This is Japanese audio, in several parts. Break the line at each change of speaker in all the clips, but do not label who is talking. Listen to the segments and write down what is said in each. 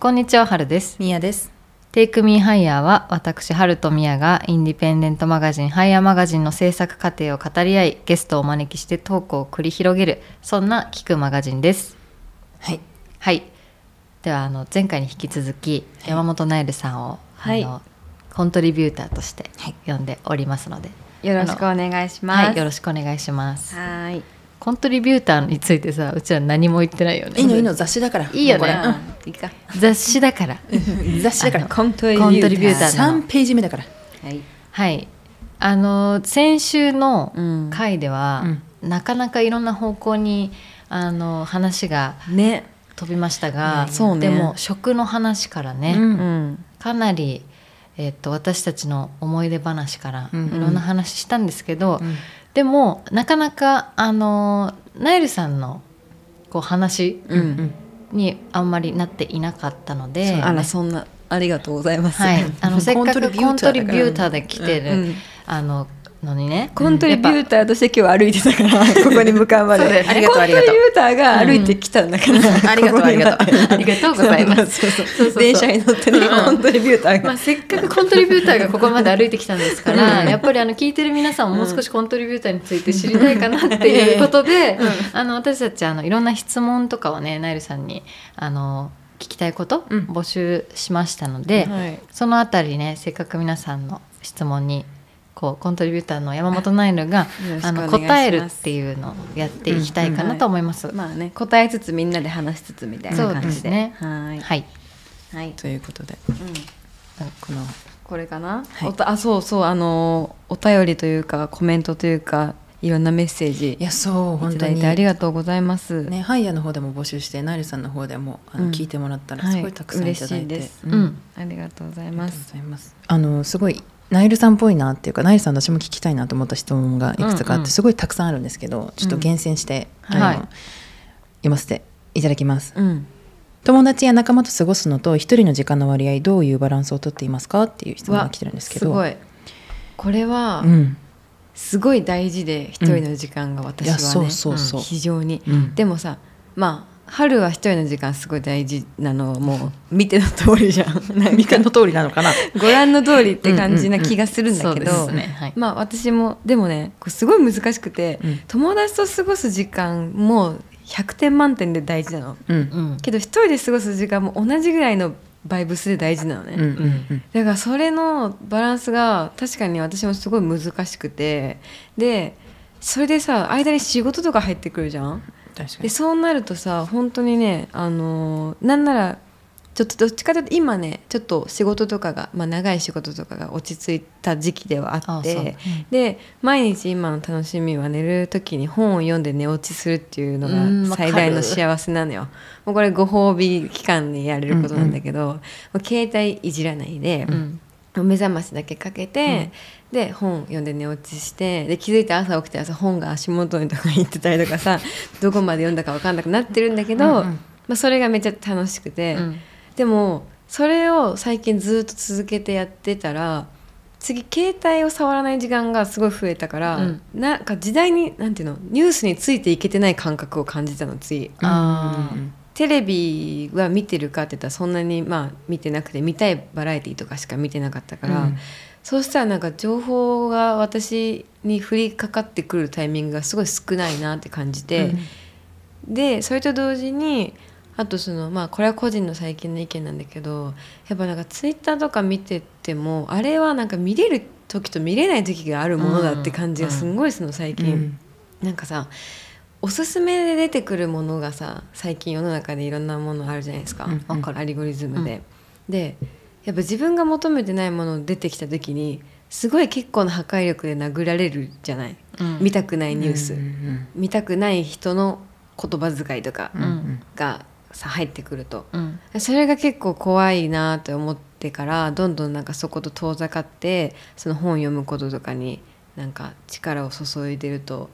こんにちは、はるです。
みやです。
テイクミーハイヤーは私、はるとみやがインディペンデントマガジンハイヤーマガジンの制作過程を語り合い、ゲストをお招きしてトークを繰り広げる、そんな聞くマガジンです。
はい。
はい。では、あの前回に引き続き、山本ナイルさんを、
はい
あのコントリビューターとして
はい
呼んでおりますので、
よろしくお願いします。
はい、よろしくお願いします。
はい。
コントリビューターについてさ、うちら何も言ってないよね。
いいのいいの雑誌だから。
いいよね
もうこれ
あいいか。
雑誌だから。
う ん雑誌だから。
コントリビューター。
ーター
三ページ目だから。
はい。
はい、あの先週の
うん
回では、なかなかいろんな方向にあの話が
ね。
飛びましたが、
うんそうね
でも食の話からね、
うん
うん。
かなり、えっと私たちの思い出話から
うん
いろんな話したんですけど、
うん
でもなかなかあのナイルさんのこう話
うん。
うん。
にあんまりなっていなかったので、
あらそんなありがとうございます。
はい、あの せっかくコントリ
ビ
ビューターで来てる、
うん。
あののにね。
コントリビューターとして今日歩いてたから、ここに向かうまで。
そうだよ。ねありがとう
コントリビュ
ありがとう。
ーターが歩いてきたんだから。
ありがとうありがとう。
ありがとうございます。
電車に乗ってね、コントリビューター
まあ、
が。
せっかくコントリビューターがここまで歩いてきたんですから、やっぱりあの聞いてる皆さんももう少しコントリビューターについて知りたいかなっていうことで、あの私たちあのいろんな質問とかをねナイルさんにあの聞きたいこと
うん。
募集しましたので、
はい。
そのあたりねせっかく皆さんの質問にこうコントリビューターの山本ナイルがあの答えるっていうのをやっていきたいかなと思います。
まあね、答えつつみんなで話しつつみたいな感じで。
ですね。
はい。
はい、
はい。
ということで、
うん。
この
これかな、
はい。
おたあそうそう。あのお便りというかコメントというかいろんなメッセージ。
いやそう
い
本当に。
ただいてありがとうございます。
ねハイヤーの方でも募集してナイルさんの方でもあの、
うん。
聞いてもらったら
はい
すごいたくさんいただいて、
嬉しいです。
うん。
うん。
ありがとうござい
ありがとうご
ます。
ざいます。あのすごいナイルさんっぽいなっていうかナイルさん私も聞きたいなと思った質問がいくつかあって、
うんうん。
すごいたくさんあるんですけどちょっと厳選して、
うん。
はい。
読ませていただきます。
うん。
友達や仲間と過ごすのと一人の時間の割合どういうバランスをとっていますかっていう質問が来てるんですけど。
すごい。これは
うん、
すごい大事で一人の時間が私はね、
いやそうそうそう、
非常に、
うん。
でもさまあ春は一人の時間すごい大事なのはもう見ての通りじゃん。
見ての通りなのかな？
ご覧の通りって感じな気がするんだけど、まあ私もでもねこれすごい難しくて、
うん。
友達と過ごす時間も100点満点で大事なの。
うん
うん。
けど一人で過ごす時間も同じぐらいのバイブスで大事なのね、
うんうんうん。
だからそれのバランスが確かに私もすごい難しくて。でそれでさ間に仕事とか入ってくるじゃんでそうなるとさ本当にねあのーなんならちょっとどっちかというと今ねちょっと仕事とかが、まあ、長い仕事とかが落ち着いた時期ではあって
あそう。
で毎日今の楽しみは寝る時に本を読んで寝落ちするっていうの
うん
が最大の幸せなのよ。もうこれご褒美期間にやれることなんだけど、もう携帯いじらないで、
うん。
目覚ましだけかけて、で本読んで寝落ちしてで気づいて朝起きたらさ本が足元にとか行ってたりとかさ どこまで読んだか分かんなくなってるんだけど、
うんうん。
まあ、それがめっちゃ楽しくて、
うん。
でもそれを最近ずっと続けてやってたら次携帯を触らない時間がすごい増えたから、
うん。
なんか時代になんていうのニュースについていけてない感覚を感じたの次。
あ
テレビは見てるかって言ったらそんなにまあ見てなくて見たいバラエティとかしか見てなかったから、
うん
そうしたらなんか情報が私に降りかかってくるタイミングがすごい少ないなって感じて、でそれと同時にあとそのまあこれは個人の最近の意見なんだけどやっぱなんかツイッターとか見ててもあれはなんか見れる時と見れない時があるものだって感じがすんごいするの最近。
うん。
なんかさおすすめで出てくるものがさ最近世の中でいろんなものあるじゃないですか、
うん
アリゴリズムで。でやっぱ自分が求めてないもの出てきた時にすごい結構な破壊力で殴られるじゃない、
うん。
見たくないニュース、
うん
見たくない人の言葉遣いとか
うん。うん
がさ入ってくると。
うん。
それが結構怖いなと思ってからどんどんなんかそこと遠ざかってその本読むこととかになんか力を注いでると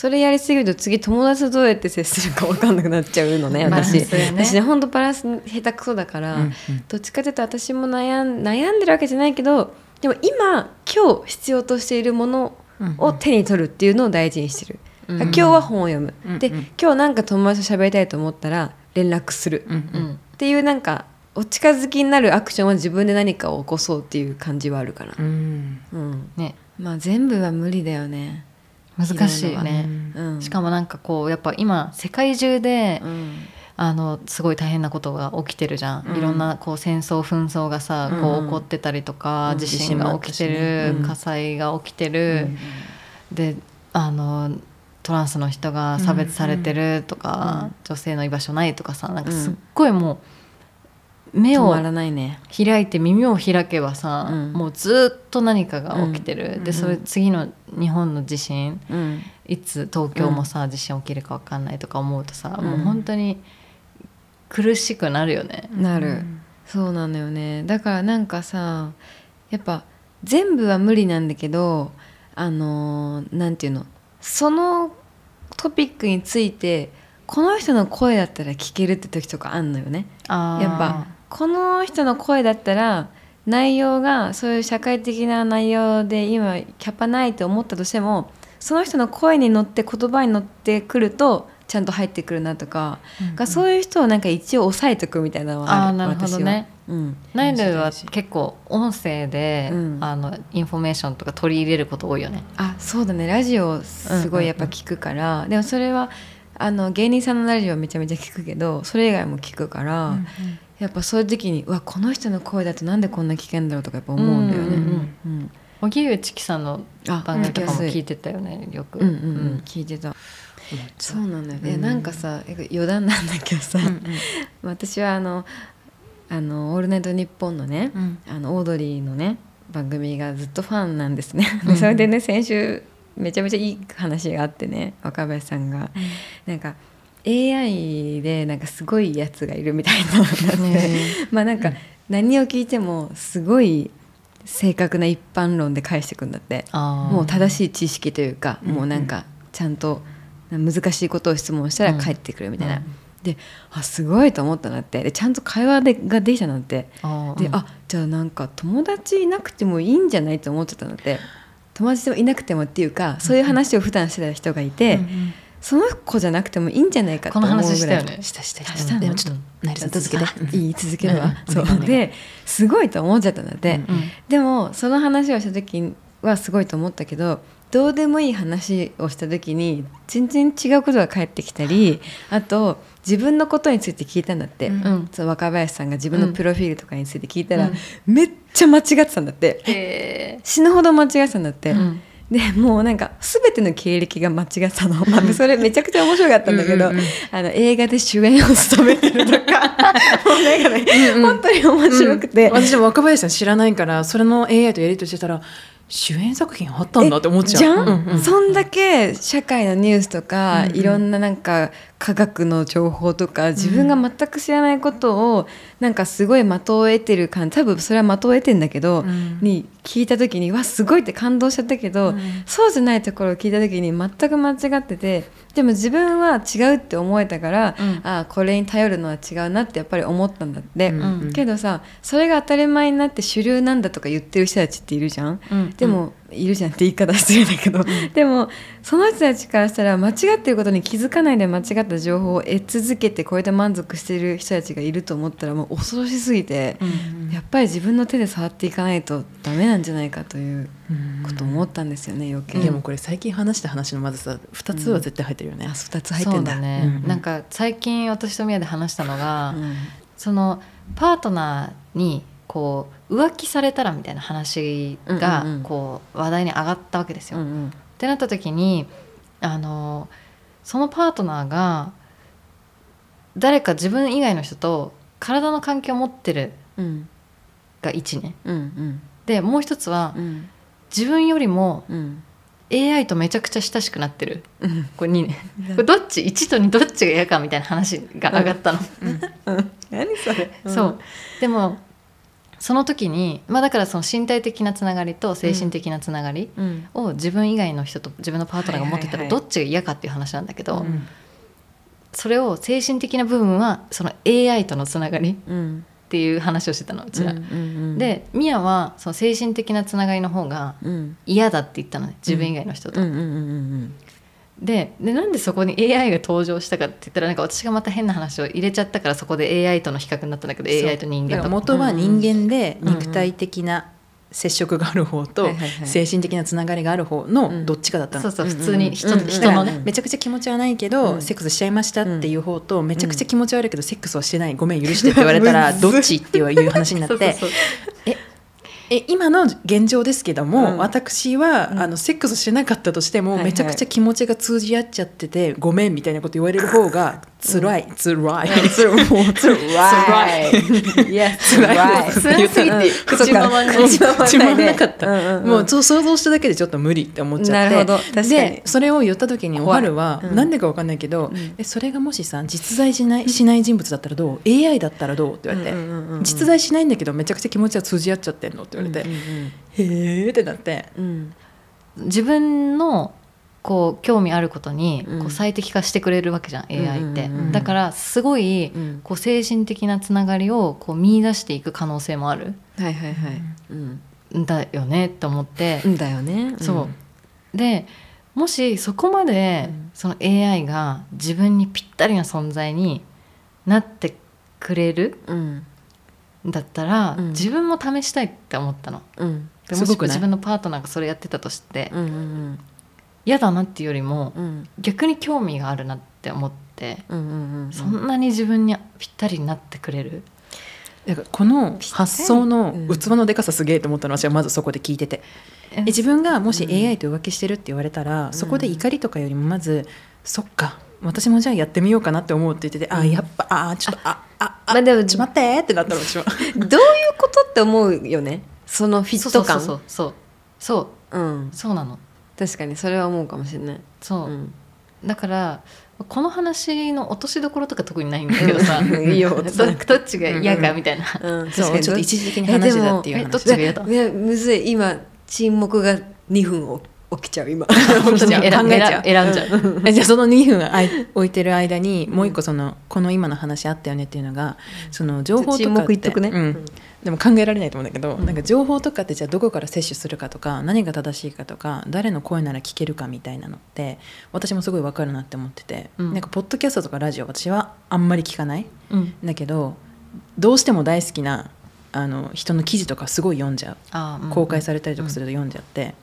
それやりすぎると次友達とどうやって接するか分かんなくなっちゃうのね
まあ
私、
ね。
私ね本当バランス下手くそだから、
うん。うん
どっちかというと私も悩ん悩んでるわけじゃないけどでも今今日必要としているものを手に取るっていうのを大事にしてる、
うん。
今日は本を読む、で
うん。うん。
今日なんか友達と喋りたいと思ったら連絡する、
うん。
うん。
っていうなんかお近づきになるアクションは自分で何かを起こそうっていう感じはあるかな
うん。
うん。
ね。
まあ全部は無理だよね
難しいよね、
うん。
しかもなんかこうやっぱ今世界中で、
うん。
あのすごい大変なことが起きてるじゃん、
うん。
いろんなこう戦争紛争がさ、こ
う
うん起こってたりとか、
うん。
地震が起きてる、火災が起きてる、であのトランスの人が差別されてるとか、
うん。
女性の居場所ないとかさなんか
うん。
すっごいもう目を開いて耳を開けばさ、
うん。
もうずっと何かが起きてる、
うん。
でそれ次の日本の地震
うん。
いつ東京もさ、地震起きるか分かんないとか思うとさ、
うん。
もう本当に苦しくなるよね。
なる、そうなのよね。だからなんかさやっぱ全部は無理なんだけどあのーなんていうのそのトピックについてこの人の声だったら聞けるって時とかあんのよね。やっぱこの人の声だったら内容がそういう社会的な内容で今キャパないと思ったとしてもその人の声に乗って言葉に乗ってくるとちゃんと入ってくるなとか、がそういう人をなんか一応押さえておくみたいなのはある
なるほどね。
うん、
ナイルは結構音声で、
うん。
あのインフォメーションとか取り入れること多いよね。
あそうだね。ラジオすごいやっぱ聞くから、でもそれはあの芸人さんのラジオめちゃめちゃ聞くけどそれ以外も聞くから、やっぱそういう時にうわこの人の声だとなんでこんな聞けんだろうとかやっぱ思うんだよね。
うん荻上チキさんの
あ
番組とかも
聞い。
てたよねよく。
うんうんうん、聞いてた。そうなんだよね、
うん。
なんかさ余談なんだけどさ、私はあの「あのオールナイトニッポン」のね、
うん。
あのオードリーのね番組がずっとファンなんですね。でそれでね先週めちゃめちゃいい話があってね若林さんが、なんか AI でなんかすごいやつがいるみたいなのがあって、
ね
まあなんか何を聞いてもすごい正確な一般論で返してくんだって。もう正しい知識というか、もうなんかちゃんと難しいことを質問したら返ってくるみたいな、
うん。
であすごいと思ったなって。でちゃんと会話でができたなって。で、
あー。うん
あじゃあなんか友達いなくてもいいんじゃないと思っちゃったのって。友達でもいなくてもっていうかそういう話を普段してた人がいて、その子じゃなくてもいいんじゃないかと
この
思うぐらい。
話したよね。
したした
あしたの？
でもちょっとナイルさん続けて。
あいい続けるわ、そう。ですごいと思っちゃったんだって、
うん。
でもその話をした時はすごいと思ったけどどうでもいい話をした時に全然違うことが返ってきたりあと自分のことについて聞いたんだって、
うん。
うん
そう若林さんが自分のプロフィールとかについて聞いたら、
うん。
めっちゃ間違ってたんだって。
へ
死ぬほど間違ってたんだって。
うん
でもうなんか全ての経歴が間違ってたの、まあ、それめちゃくちゃ面白かったんだけど
うんうんうん。
あの映画で主演を務めてるとか。もうなんかね、本当に面白くて、
私も若林さん知らないからそれの AI とやりとりしてたら主演作品あったんだって思っちゃう。
じゃん、
うんうん。
そんだけ社会のニュースとか、
うんうん。
いろんななんか科学の情報とか自分が全く知らないことをなんかすごい的を得てる感多分それは的を得てんだけど、
うん。
に聞いた時にわすごいって感動しちゃったけど、
うん。
そうじゃないところを聞いた時に全く間違っててでも自分は違うって思えたから、
うん。
ああこれに頼るのは違うなってやっぱり思ったんだって、
うん
うん
けどさそれが当たり前になって主流なんだとか言ってる人たちっているじゃん。
うん。
でも、いるじゃんって言い方失礼だけど、でもその人たちからしたら間違ってることに気づかないで間違った情報を得続けてこれで満足してる人たちがいると思ったらもう恐ろしすぎて、
うん
やっぱり自分の手で触っていかないとダメなんじゃないかという
うん
ことを思ったんですよね余計、
でもこれ最近話した話のまずさ2つは絶対入ってるよね。
あ、2つ入ってんだ。
そうだね、
うん。
なんか最近私と宮で話したのが、
うん。
そのパートナーにこう浮気されたらみたいな話が
うんうんうん。
こう話題に上がったわけですよ。っ
うんうん。
てなった時にあのそのパートナーが誰か自分以外の人と体の関係を持ってる
うん。
が1ね。
うんうん。
でもう一つは
うん。
自分よりも
うん。
AI とめちゃくちゃ親しくなってる。
うん。
これ2ね。これどっち？1と2どっちが嫌かみたいな話が上がったの。
何それ、
そう。でもその時に、まあ、だからその身体的なつながりと精神的なつながり
うん。
を自分以外の人と自分のパートナーが持ってたらどっちが嫌かっていう話なんだけど、
うん。
それを精神的な部分はその AI とのつながりっ
うん。
ていう話をしてたのうちら。
うんうん
でミヤはその精神的なつながりの方が
うん。
嫌だって言ったのね自分以外の人と。
うんうんうんうん
ででなんでそこに AI が登場したかって言ったらなんか私がまた変な話を入れちゃったからそこで AI との比較になったんだけど AI と人間と
元は人間で肉体的な接触がある方と精神的なつながりがある方のどっちかだったの。
そうそう
うん
普通に人,、
うん
人のね、
めちゃくちゃ気持ちはないけど、
うん。
セックスしちゃいましたっていう方と、めちゃくちゃ気持ち悪いけどセックスはしてない。ごめん許してって言われたらどっちっていう話になって。
そうそうそう
え今の現状ですけども、
うん。
私は、あのセックスしなかったとしても、
はいはい。
めちゃくちゃ気持ちが通じ合っちゃっててごめんみたいなこと言われる方が 辛い、辛いもう辛い
いや
辛い
辛すぎて口回ん
口回んなかった、もうそう想像しただけでちょっと無理って思っちゃって。
なるほど。確かに。
でそれを言った時におはるは、
うん。
なんでかわかんないけど、えそれがもしさ実在しないしない人物だったらどう？AI だったらどう？って言われて、実在しないんだけどめちゃくちゃ気持ちは通じ合っちゃってんの？って言われて、
うん。
へーってなって。
うん。
自分のこう興味あることに
うん。
こう最適化してくれるわけじゃん、AI って、
うんうんうん。
だからすごい
うん。
こう精神的なつながりをこう見出していく可能性もある。
はいはいはい。うん。
んだよねって思って、
うんだよね。
そう。でもしそこまで
うん。
その AI が自分にぴったりな存在になってくれる
うん。
んだったら、
うん。
自分も試したいって思ったの。
うん。
ですもし自分のパートナーがそれやってたとして
うんうん
嫌だなっていうよりも
うん。
逆に興味があるなって思って、
うんうんうん
そんなに自分にぴったりになってくれる、
だからこの発想の
うん。
器のでかさすげえと思ったのは私はまずそこで聞いてて。え？自分がもし AI と浮気してるって言われたら、そこで怒りとかよりもまずそっか私もじゃあやってみようかなって思うって言ってて、あやっぱあちょっとあああ
まあでも
ちょっと待ってってなったの私は。
どういうことって思うよね？そのフィット感？
そうそうそう。そう。
うん。
そうなの
確かにそれは思うかもしれない。
そう、
うん。
だからこの話の落としどころとか特にないんだけどさ。
う んいいよ。
どどっちが嫌かみたいな、
うん
そう
確かに
ちょっと一時的に話だっていう話
ちが嫌だ
いやむずい。今沈黙が2分起きちゃう今。
本当に。選
考えちゃう。
選んじゃう。
えじゃあその2分あい。置いてる間にもう一個そのこの今の話あったよねっていうのがその情報と
沈
かって
ね。
うん。でも考えられないと思うんだけど、なんか情報とかってじゃあどこから摂取するかとか何が正しいかとか誰の声なら聞けるかみたいなのって私もすごい分かるなって思ってて、
うん。
なんかポッドキャストとかラジオ私はあんまり聞かない。
うん。
だけどどうしても大好きなあの人の記事とかすごい読んじゃう。公開されたりとかすると読んじゃって、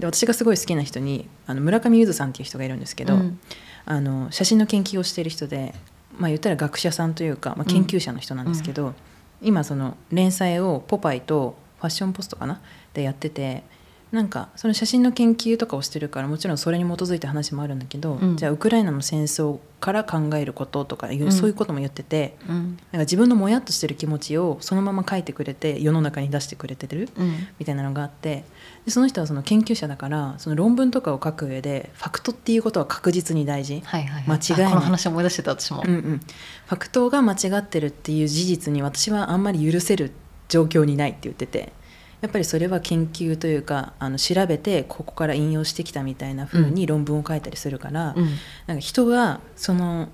で私がすごい好きな人にあの村上ゆずさんっていう人がいるんですけど、
うん。
あの写真の研究をしている人で、まあ、言ったら学者さんというか、まあ、研究者の人なんですけど、今その連載を「ポパイ」と「ファッションポスト」かな？でやっててなんかその写真の研究とかをしてるからもちろんそれに基づいた話もあるんだけど、
うん。
じゃあウクライナの戦争から考えることとかいう、
うん。
そういうことも言ってて
うん。
なんか自分のもやっとしてる気持ちをそのまま書いてくれて世の中に出してくれてる
うん。
みたいなのがあってでその人はその研究者だからその論文とかを書く上でファクトっていうことは確実に大事。
はいはいはい。
間違いない。
あこの話思い出してた私も、
うんうん、ファクトが間違ってるっていう事実に私はあんまり許せる状況にないって言っててやっぱりそれは研究というかあの調べてここから引用してきたみたいな風に論文を書いたりするから、
うん。
なんか人がその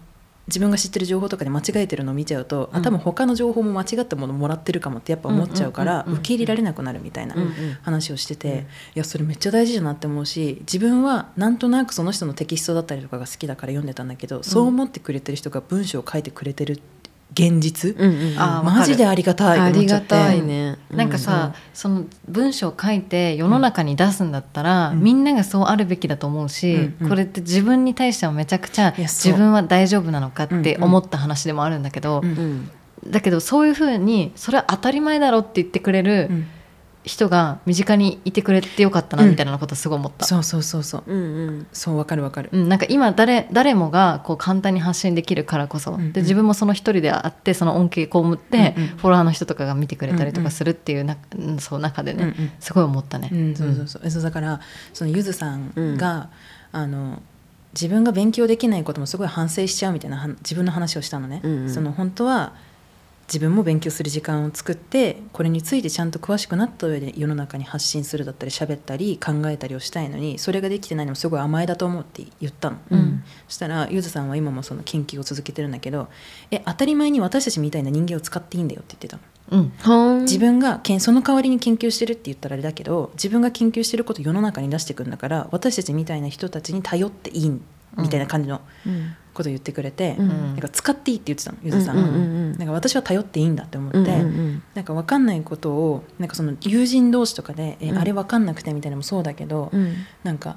自分が知ってる情報とかで間違えてるのを見ちゃうと、
うん。
あ多分他の情報も間違ったものもらってるかもってやっぱ思っちゃうから
うんうんうんうん。
受け入れられなくなるみたいな
うんうん
話をしてて、
うん。
いやそれめっちゃ大事だなって思うし自分はなんとなくその人のテキストだったりとかが好きだから読んでたんだけど、そう思ってくれてる人が文章を書いてくれてる現実、
うんうん
あー
マジでありがたいと
あ
思っちゃって。
りがたいね。
なんかさ、その文章を書いて世の中に出すんだったら、
うん。
みんながそうあるべきだと思うし、
うんうん。
これって自分に対してもめちゃくちゃ自分は大丈夫なのかって
うんうん。
思った話でもあるんだけど、
うん
うん。
だけどそういうふうにそれは当たり前だろって言ってくれる
うん
人が身近にいてくれてよかったな
うん。
みたいなことすごい思った。
そうそうそうそう。
うんうん。
そうわかるわかる、
うん、なんか今誰誰もがこう簡単に発信できるからこそ、
うんうん。
で自分もその一人であってその恩恵被って、
うんうん。
フォロワーの人とかが見てくれたりとかするっていうな、うん。そう中でね、
うんうん。
すごい思ったね。
うん、そうそうそう。えそうだからそのゆずさんが、あの自分が勉強できないこともすごい反省しちゃうみたいなは自分の話をしたのね、
うんうん。
その本当は自分も勉強する時間を作ってこれについてちゃんと詳しくなった上で世の中に発信するだったり喋ったり考えたりをしたいのにそれができてないのもすごい甘えだと思うって言ったの、
うん。
そしたらゆずさんは今もその研究を続けてるんだけどえ当たり前に私たちみたいな人間を使っていいんだよって言ってたの。
うん。
自分がけんその代わりに研究してるって言ったらあれだけど自分が研究してることを世の中に出していくんだから私たちみたいな人たちに頼っていいんみたいな感じの。
うん
ことを言ってくれて、
うん。
なんか使っていいって言ってたのゆずさんが、
うんうんうんうん。
なんか私は頼っていいんだって思って、
うんうん
なんか分かんないことをなんかその友人同士とかで、え
うん。
あれ分かんなくてみたいなのもそうだけど、
うん。
なんか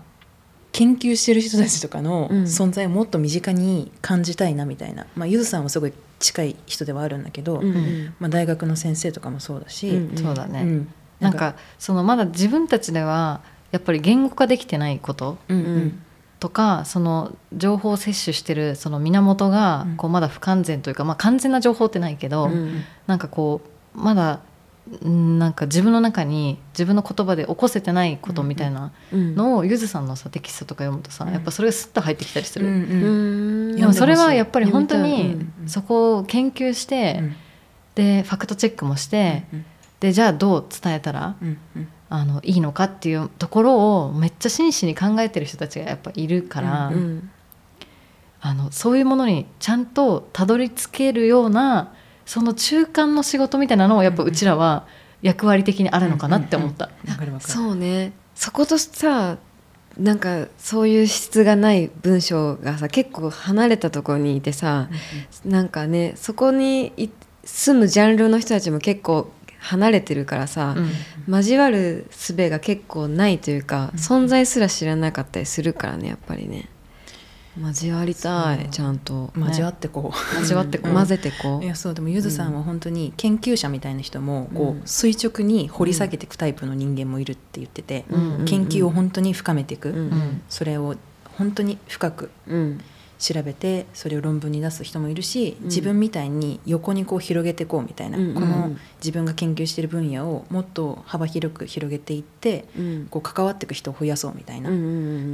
研究してる人たちとかの
うん。
存在をもっと身近に感じたいなみたいな、まあ、ゆずさんはすごい近い人ではあるんだけど、
うんうん。
まあ、大学の先生とかもそうだし、
うん
そうだね、
うん。
なんかそのまだ自分たちではやっぱり言語化できてないこと
うんう
うんん
とかその情報を摂取してるその源が
うん。
こうまだ不完全というか、まあ、完全な情報ってないけど、
うん
なんかこうまだんなんか自分の中に自分の言葉で起こせてないことみたいな
うん
のをゆずさんのさテキストとか読むとさ、
うん。
やっぱそれがスッと入ってきたりする、
うんうん。
うん。
でもそれはやっぱり本当に
うん
そこを研究して、
うん。
でファクトチェックもして、
うん。
でじゃあどう伝えたら？
うんうん
あのいいのかっていうところをめっちゃ真摯に考えてる人たちがやっぱいるから、
うん
うん。
あのそういうものにちゃんとたどり着けるようなその中間の仕事みたいなのをやっぱうちらは役割的にあるのかなって思った。
そうね。そことさなんかそういう質がない文章がさ結構離れたところにいてさ、なんかねそこにい住むジャンルの人たちも結構離れてるからさ、
うん。
交わる術が結構ないというか、
うん。
存在すら知らなかったりするからねやっぱりね。交わりたいちゃんと。
交わってこう、
交わってこう
混ぜてこう。
いやそうでもゆずさんは本当に研究者みたいな人もこ
うん。
う垂直に掘り下げていくタイプの人間もいるって言ってて、
うん。
研究を本当に深めていく、
うん。
うん。
それを本当に深く
うん
調べてそれを論文に出す人もいるし、
うん。
自分みたいに横にこう広げていこうみたいな、
うんうんうん。
この自分が研究している分野をもっと幅広く広げていって
うん。
こう関わっていく人を増やそうみたいな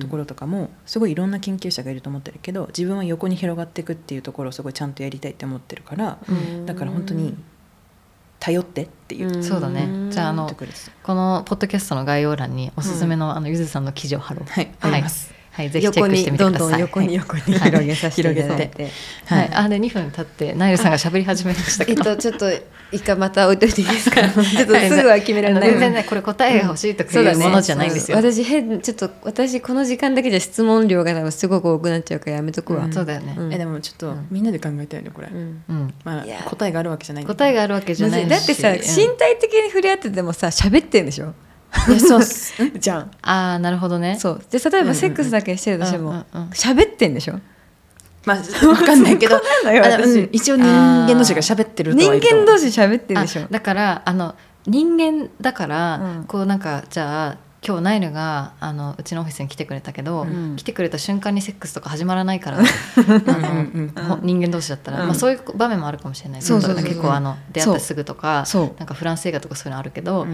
ところとかもすごいいろんな研究者がいると思ってるけど自分は横に広がっていくっていうところをすごいちゃんとやりたいって思ってるから
うん。
だから本当に頼ってっていう
うん。
そうだね。じゃああの
とこ
のポッドキャストの概要欄におすすめの,、あのゆずさんの記事を貼ろう。
はい、あります。
はい、ぜひチェッ
横
クしてみて
にどん
ください。
どん横に
はい
横に広げさせていただいて。
はい、
はい
あで2分経ってナイルさんが喋り始めました
えっ
けど、
とちょっと一回また置いといていいですか？ちょっとすぐは決められない。
全然ねこれ答えが欲しいとか
そうだね
いうものじゃないんですよ。
私変ちょっと私この時間だけじゃ質問量がすごく多くなっちゃうからやめとくわ。
うん
そうだよね。
うん
えでもちょっと
うん
みんなで考えたよねこれ。
うん
うん。
まあ答えがあるわけじゃない。
答えがあるわけじゃないし。
だってさ、
うん
身体的に触れ合っててもさ喋ってんでしょ？
そうっす。
じゃん。
ああなるほどね。
そうで例えばセックスだけしてるとしても
うんうんうん
喋ってんでしょ？
まあわかんないけど、一応人間同士が喋ってると
人間同士喋ってるでしょ
あ。だからあの人間だから、
うん
こうなんかじゃあ今日ナイルがあのうちのオフィスに来てくれたけど、
うん
来てくれた瞬間にセックスとか始まらないから あの
うん
人間同士だったら、
うん
まあ、そういう場面もあるかもしれない
そうそうそう
結構あの出会ったすぐとかなんかフランス映画とかそういうのあるけど。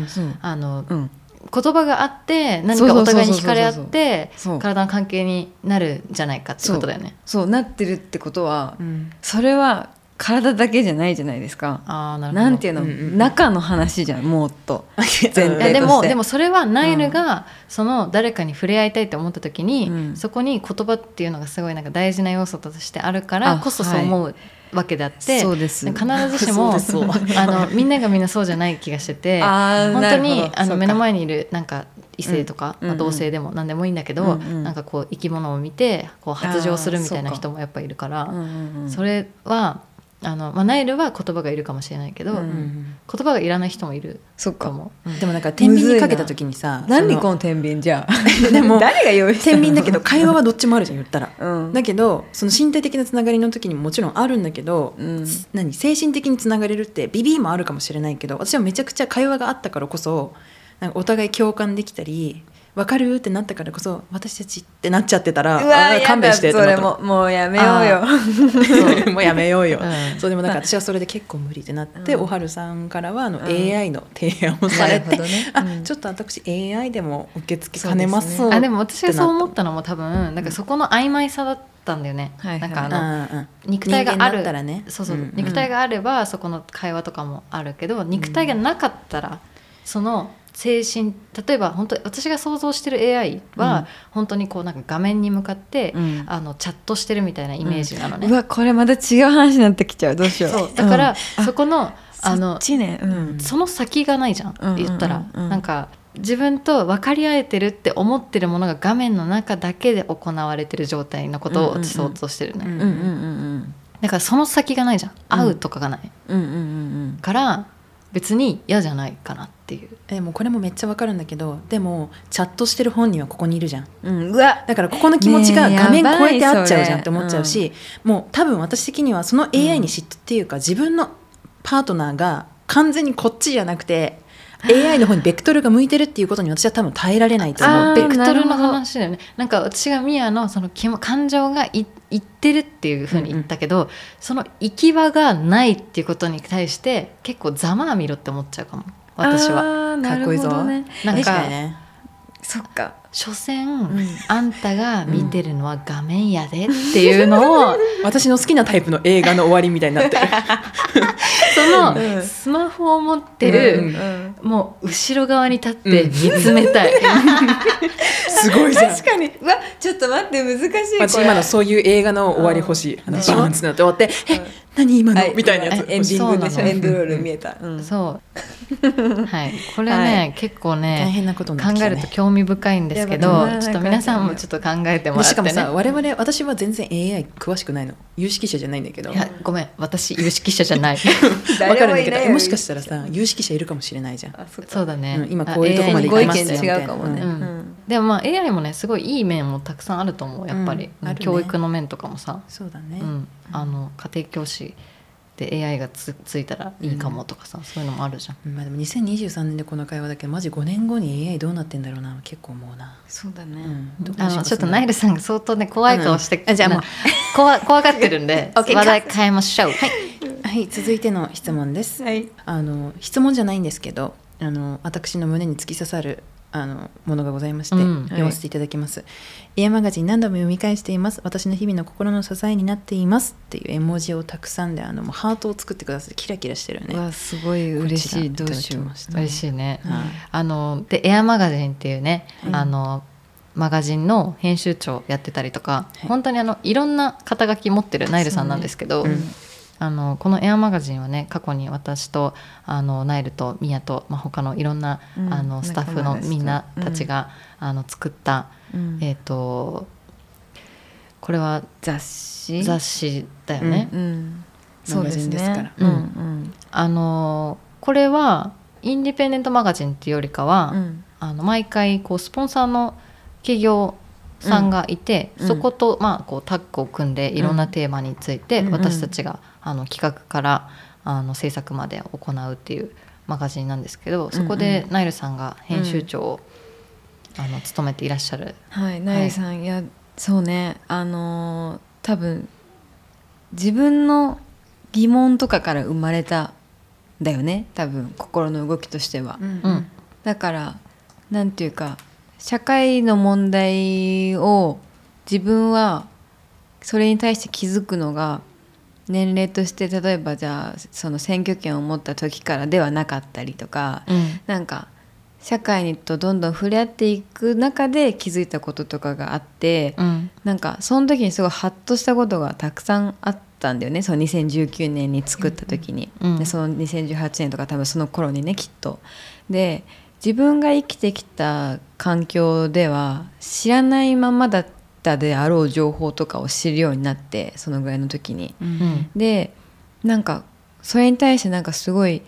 あの
うん。
言葉があって何かお互いに惹かれ合って体の関係になるんじゃないかってことだよね。
そうなってるってことは
うん。
それは体だけじゃないじゃないですか。
あーなるほど。
なんていうの、
うんうん
中の話じゃんもっと。
いやでもでもそれはナイルがその誰かに触れ合いたいと思った時に、
うん。
そこに言葉っていうのがすごいなんか大事な要素としてあるから
あ
こそそう思うわけであって、
そうです。
必ずしも あのみんながみんなそうじゃない気がしてて本当にあの目の前にいるなんか異性とか、
うん。
まあ、同性でも何でもいいんだけど、
うんうん。
なんかこう生き物を見てこう発情するみたいな人もやっぱいるから、
うんうんうん。
それはあの、まあ、ナイルは言葉がいるかもしれないけど、
うん。
うん
言葉がいらない人もいる
そっか。
と思う。
でもなんか天秤にかけた時にさ
何この天秤じゃあ？
でも
誰が用意
天秤だけど会話はどっちもあるじゃん言ったら。
うん。
だけどその身体的なつながりの時にももちろんあるんだけど、
うん。
何？精神的につながれるってビビーもあるかもしれないけど私はめちゃくちゃ会話があったからこそなんかお互い共感できたり分かる？ってなったからこそ私たちってなっちゃってたら勘弁して
それももうやめようよ。
もうやめようよ、
うん。
そうでもなんか私はそれで結構無理ってなって、
うん。
おはるさんからはあの
ん。
AI の提案をされて、
ね。
あ
うん。
ちょっと私 AI でも受け付けかねます。
で
あでも私がそう思ったのも多分なんかそこの曖昧さだったんだよね、
はいはい。
なんかあの、肉体がある。
らね。
そうそう、
うん。
肉体があればそこの会話とかもあるけど肉体がなかったらその精神例えば本当私が想像してる AI は、
うん。
本当にこうなんか画面に向かって、
うん。
あのチャットしてるみたいなイメージなのね、
うわこれまた違う話になってきちゃう。どうしよう。
そう。だから、
うん。
そこのあ
そ
の
ね。うん。
その先がないじゃん、
うんうんうん
言ったら、
うん
なんか自分と分かり合えてるって思ってるものが画面の中だけで行われてる状態のことを私想像してるね、
うん
うんうんうん
だからその先がないじゃん。
うん。
会うとかがない、
うんうんうん。
から別に嫌じゃないかなっていう。
でもこれもめっちゃわかるんだけどでもチャットしてる本人はここにいるじゃん。
うんうんうわ。
だからここの気持ちが画面超えて合っちゃうじゃんって思っちゃうし、もう多分私的にはその AI に嫉妬っていうか、自分のパートナーが完全にこっちじゃなくて AI の方にベクトルが向いてるっていうことに私は多分耐えられないと思
あー
って
ベクトルの話だよね。なんか私がミヤのその感情がいいってるっていうふうに言ったけど、その行き場がないっていうことに対して結構ざまあみろって思っちゃうかも。私は。
あーなる
かっこいいぞ。
なんか
ね。
そっか
所詮、
ん。
あんたが見てるのは画面やでっていうのを、
私の好きなタイプの映画の終わりみたいになってる。
そ
うん。
のスマホを持ってる、
うん
もう後ろ側に立って見つめたい、
すごいじゃん。
確かに。うわちょっと待って難しい
私今のそういう映画の終わり欲しい、あのバーンってなって終わって「え何今の?」みたいなやつ。
エンディングでしょ。エンドロール見えた、うん。
そう。はい。これね、
はい。
結構
大
ね
変なこと
考えると興味深いんですけ
や
どちょっと皆さんもちょっと考えてもらっね。
してかもさ我々私は全然 AI 詳しくないの。有識者じゃないんだけど。
いやごめん。私有識者じゃない。
わかるんだけど
誰も
しかしたらさ有識者いるかもしれないじゃん。
あそ
うだね、
うん今こういうとこまで行きますよ
違うかもね、
でもまあ AI もねすごいいい面もたくさんあると思う。やっぱり、教育の面とかもさ、
そうだね、
うん、あの家庭教師で AI がつついたらいいかもとかさ、そういうのもあるじゃん。
まあ、でも2023年でこの会話だけどマジ5年後に AI どうなってんだろうな結構思うな、
そうだね、
うん。
あのちょっとナイルさんが相当ね怖い顔して、
うん。あじゃあもう。
な怖怖がってるんで 話題変えましょう。はい。
はい続いての質問です、
はい。
あの質問じゃないんですけどあの私の胸に突き刺さるあのものがございまして、
うん
読ませていただきます、イヤマガジン何度も読み返しています。私の日々の心の支えになっていますっていう絵文字をたくさんであのもうハートを作ってくださってキラキラしてるね。
うわすごい嬉しい。どうしよう。
嬉しいね、
はい。
あのでエアマガジンっていうね、
はい
あのマガジンの編集長やってたりとか、
はい。
本当にあのいろんな肩書き持ってるナイルさんなんですけど、あのこのエアマガジンはね過去に私とあのナイルとミヤと、まあ、他のいろんな、
うん
あのスタッフのみんなたちが、あの作った、
うん。
えっ、とこれは
雑誌？
雑誌だよね。
うんそうです
マガジンですから。
ねうんうん。
あのこれはインディペンデントマガジンっていうよりかは、
うん。
あの毎回こうスポンサーの企業さんがいて、
うん。
そこと、まあ、こうタッグを組んでいろんなテーマについて、
うん。
私たちがあの企画からあの制作まで行うっていうマガジンなんですけどそこでナイルさんが編集長を、あの務めていらっしゃる。
はいナイさん、い、やそうね。あのー多分自分の疑問とかから生まれたんだよね。多分心の動きとしては、
うん。
うん。
だからなんていうか社会の問題を自分はそれに対して気づくのが年齢として例えばじゃあその選挙権を持った時からではなかったりとか、
うん。
なんか社会とどんどん触れ合っていく中で気づいたこととかがあって、
うん。
なんかその時にすごいハッとしたことがたくさんあったんだよねその2019年に作った時に、
うん。
でその2018年とか多分その頃にねきっと。で自分が生きてきた環境では知らないままだったであろう情報とかを知るようになってそのぐらいの時に。
うん。
でなんかそれに対してなんかすごい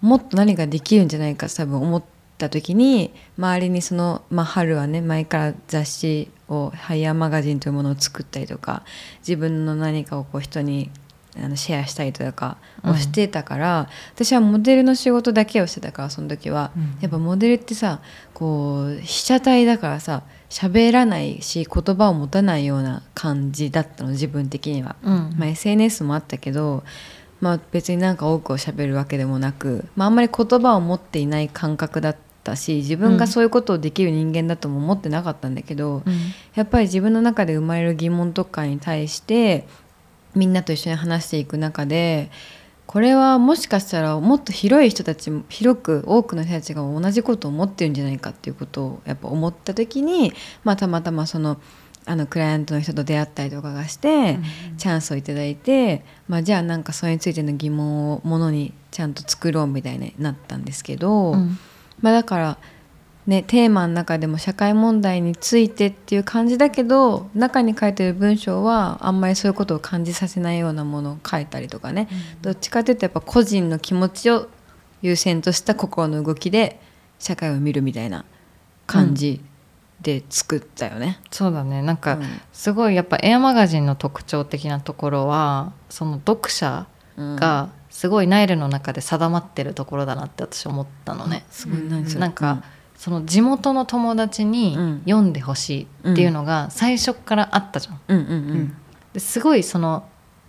もっと何ができるんじゃないかと多分思った時に周りにその、まあ、春はね前から雑誌をハイヤーマガジンというものを作ったりとか自分の何かをこう人にあのシェアしたりとかをしてたから、私はモデルの仕事だけをしてたからその時は、
うん。
やっぱモデルってさこう被写体だからさ喋らないし言葉を持たないような感じだったの自分的には。
うん
まあ、SNS もあったけど、まあ、別になんか多くを喋るわけでもなく、まあ、あんまり言葉を持っていない感覚だったし自分がそういうことをできる人間だとも思ってなかったんだけど、
うん
やっぱり自分の中で生まれる疑問とかに対してみんなと一緒に話していく中でこれはもしかしたらもっと広い人たちも広く多くの人たちが同じことを思ってるんじゃないかっていうことをやっぱ思った時に、まあ、たまたまそのあのクライアントの人と出会ったりとかがして、チャンスをいただいて、まあ、じゃあなんかそれについての疑問をものにちゃんと作ろうみたいになったんですけど、
うん。
まあ、だからね、テーマの中でも社会問題についてっていう感じだけど中に書いてる文章はあんまりそういうことを感じさせないようなものを書いたりとかね、どっちかというとやっぱ個人の気持ちを優先とした心の動きで社会を見るみたいな感じで作ったよね。
そうだね。なんか、
うん。
すごいやっぱエアマガジンの特徴的なところはその読者がすごいナイルの中で定まってるところだなって私思ったのね。
すごい
なんか、その地元の友達に
うん。
読んでほしいっていうのが最初からあったじゃん。
うんうんうん。
ですごいその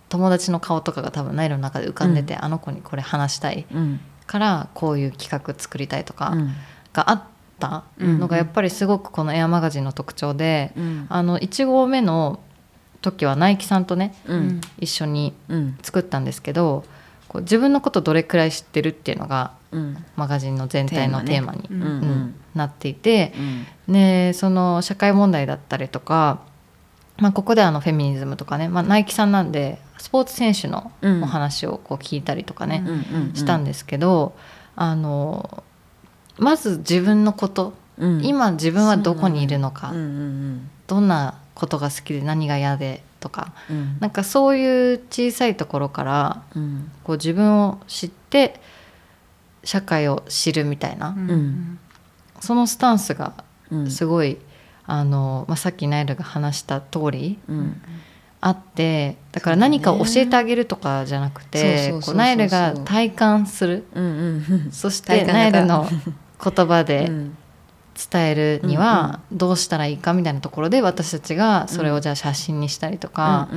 友達の顔とかが多分ナイルの中で浮かんでて、あの子にこれ話したい
うん。
からこういう企画作りたいとか
うん。
があったのがやっぱりすごくこのエアマガジンの特徴で、
うん。
あの1号目の時はナイキさんとね
うん。
一緒に
うん。
作ったんですけどこう自分のことどれくらい知ってるっていうのが
うん。
マガジンの全体のテーマに、なっていて、
うん。
でその社会問題だったりとか、まあ、ここであのフェミニズムとかね、まあ、ナイキさんなんでスポーツ選手の
うん。
お話をこう聞いたりとかね、したんですけどあのまず自分のこと、
うん。
今自分はどこにいるのか、どんなことが好きで何が嫌でとか
うん。
なんかそういう小さいところから
うん。
こう自分を知って社会を知るみたいな、
ん。
そのスタンスが
うん。
すごい、あのまあ、さっきナイルが話した通り
うん。
あってだから何かを教えてあげるとかじゃなくてナイルが体感する。
うんうん
そしてナイルの言葉
う
で
ん
伝えるにはどうしたらいいかみたいなところで私たちがそれをじゃあ写真にしたりとか、
イ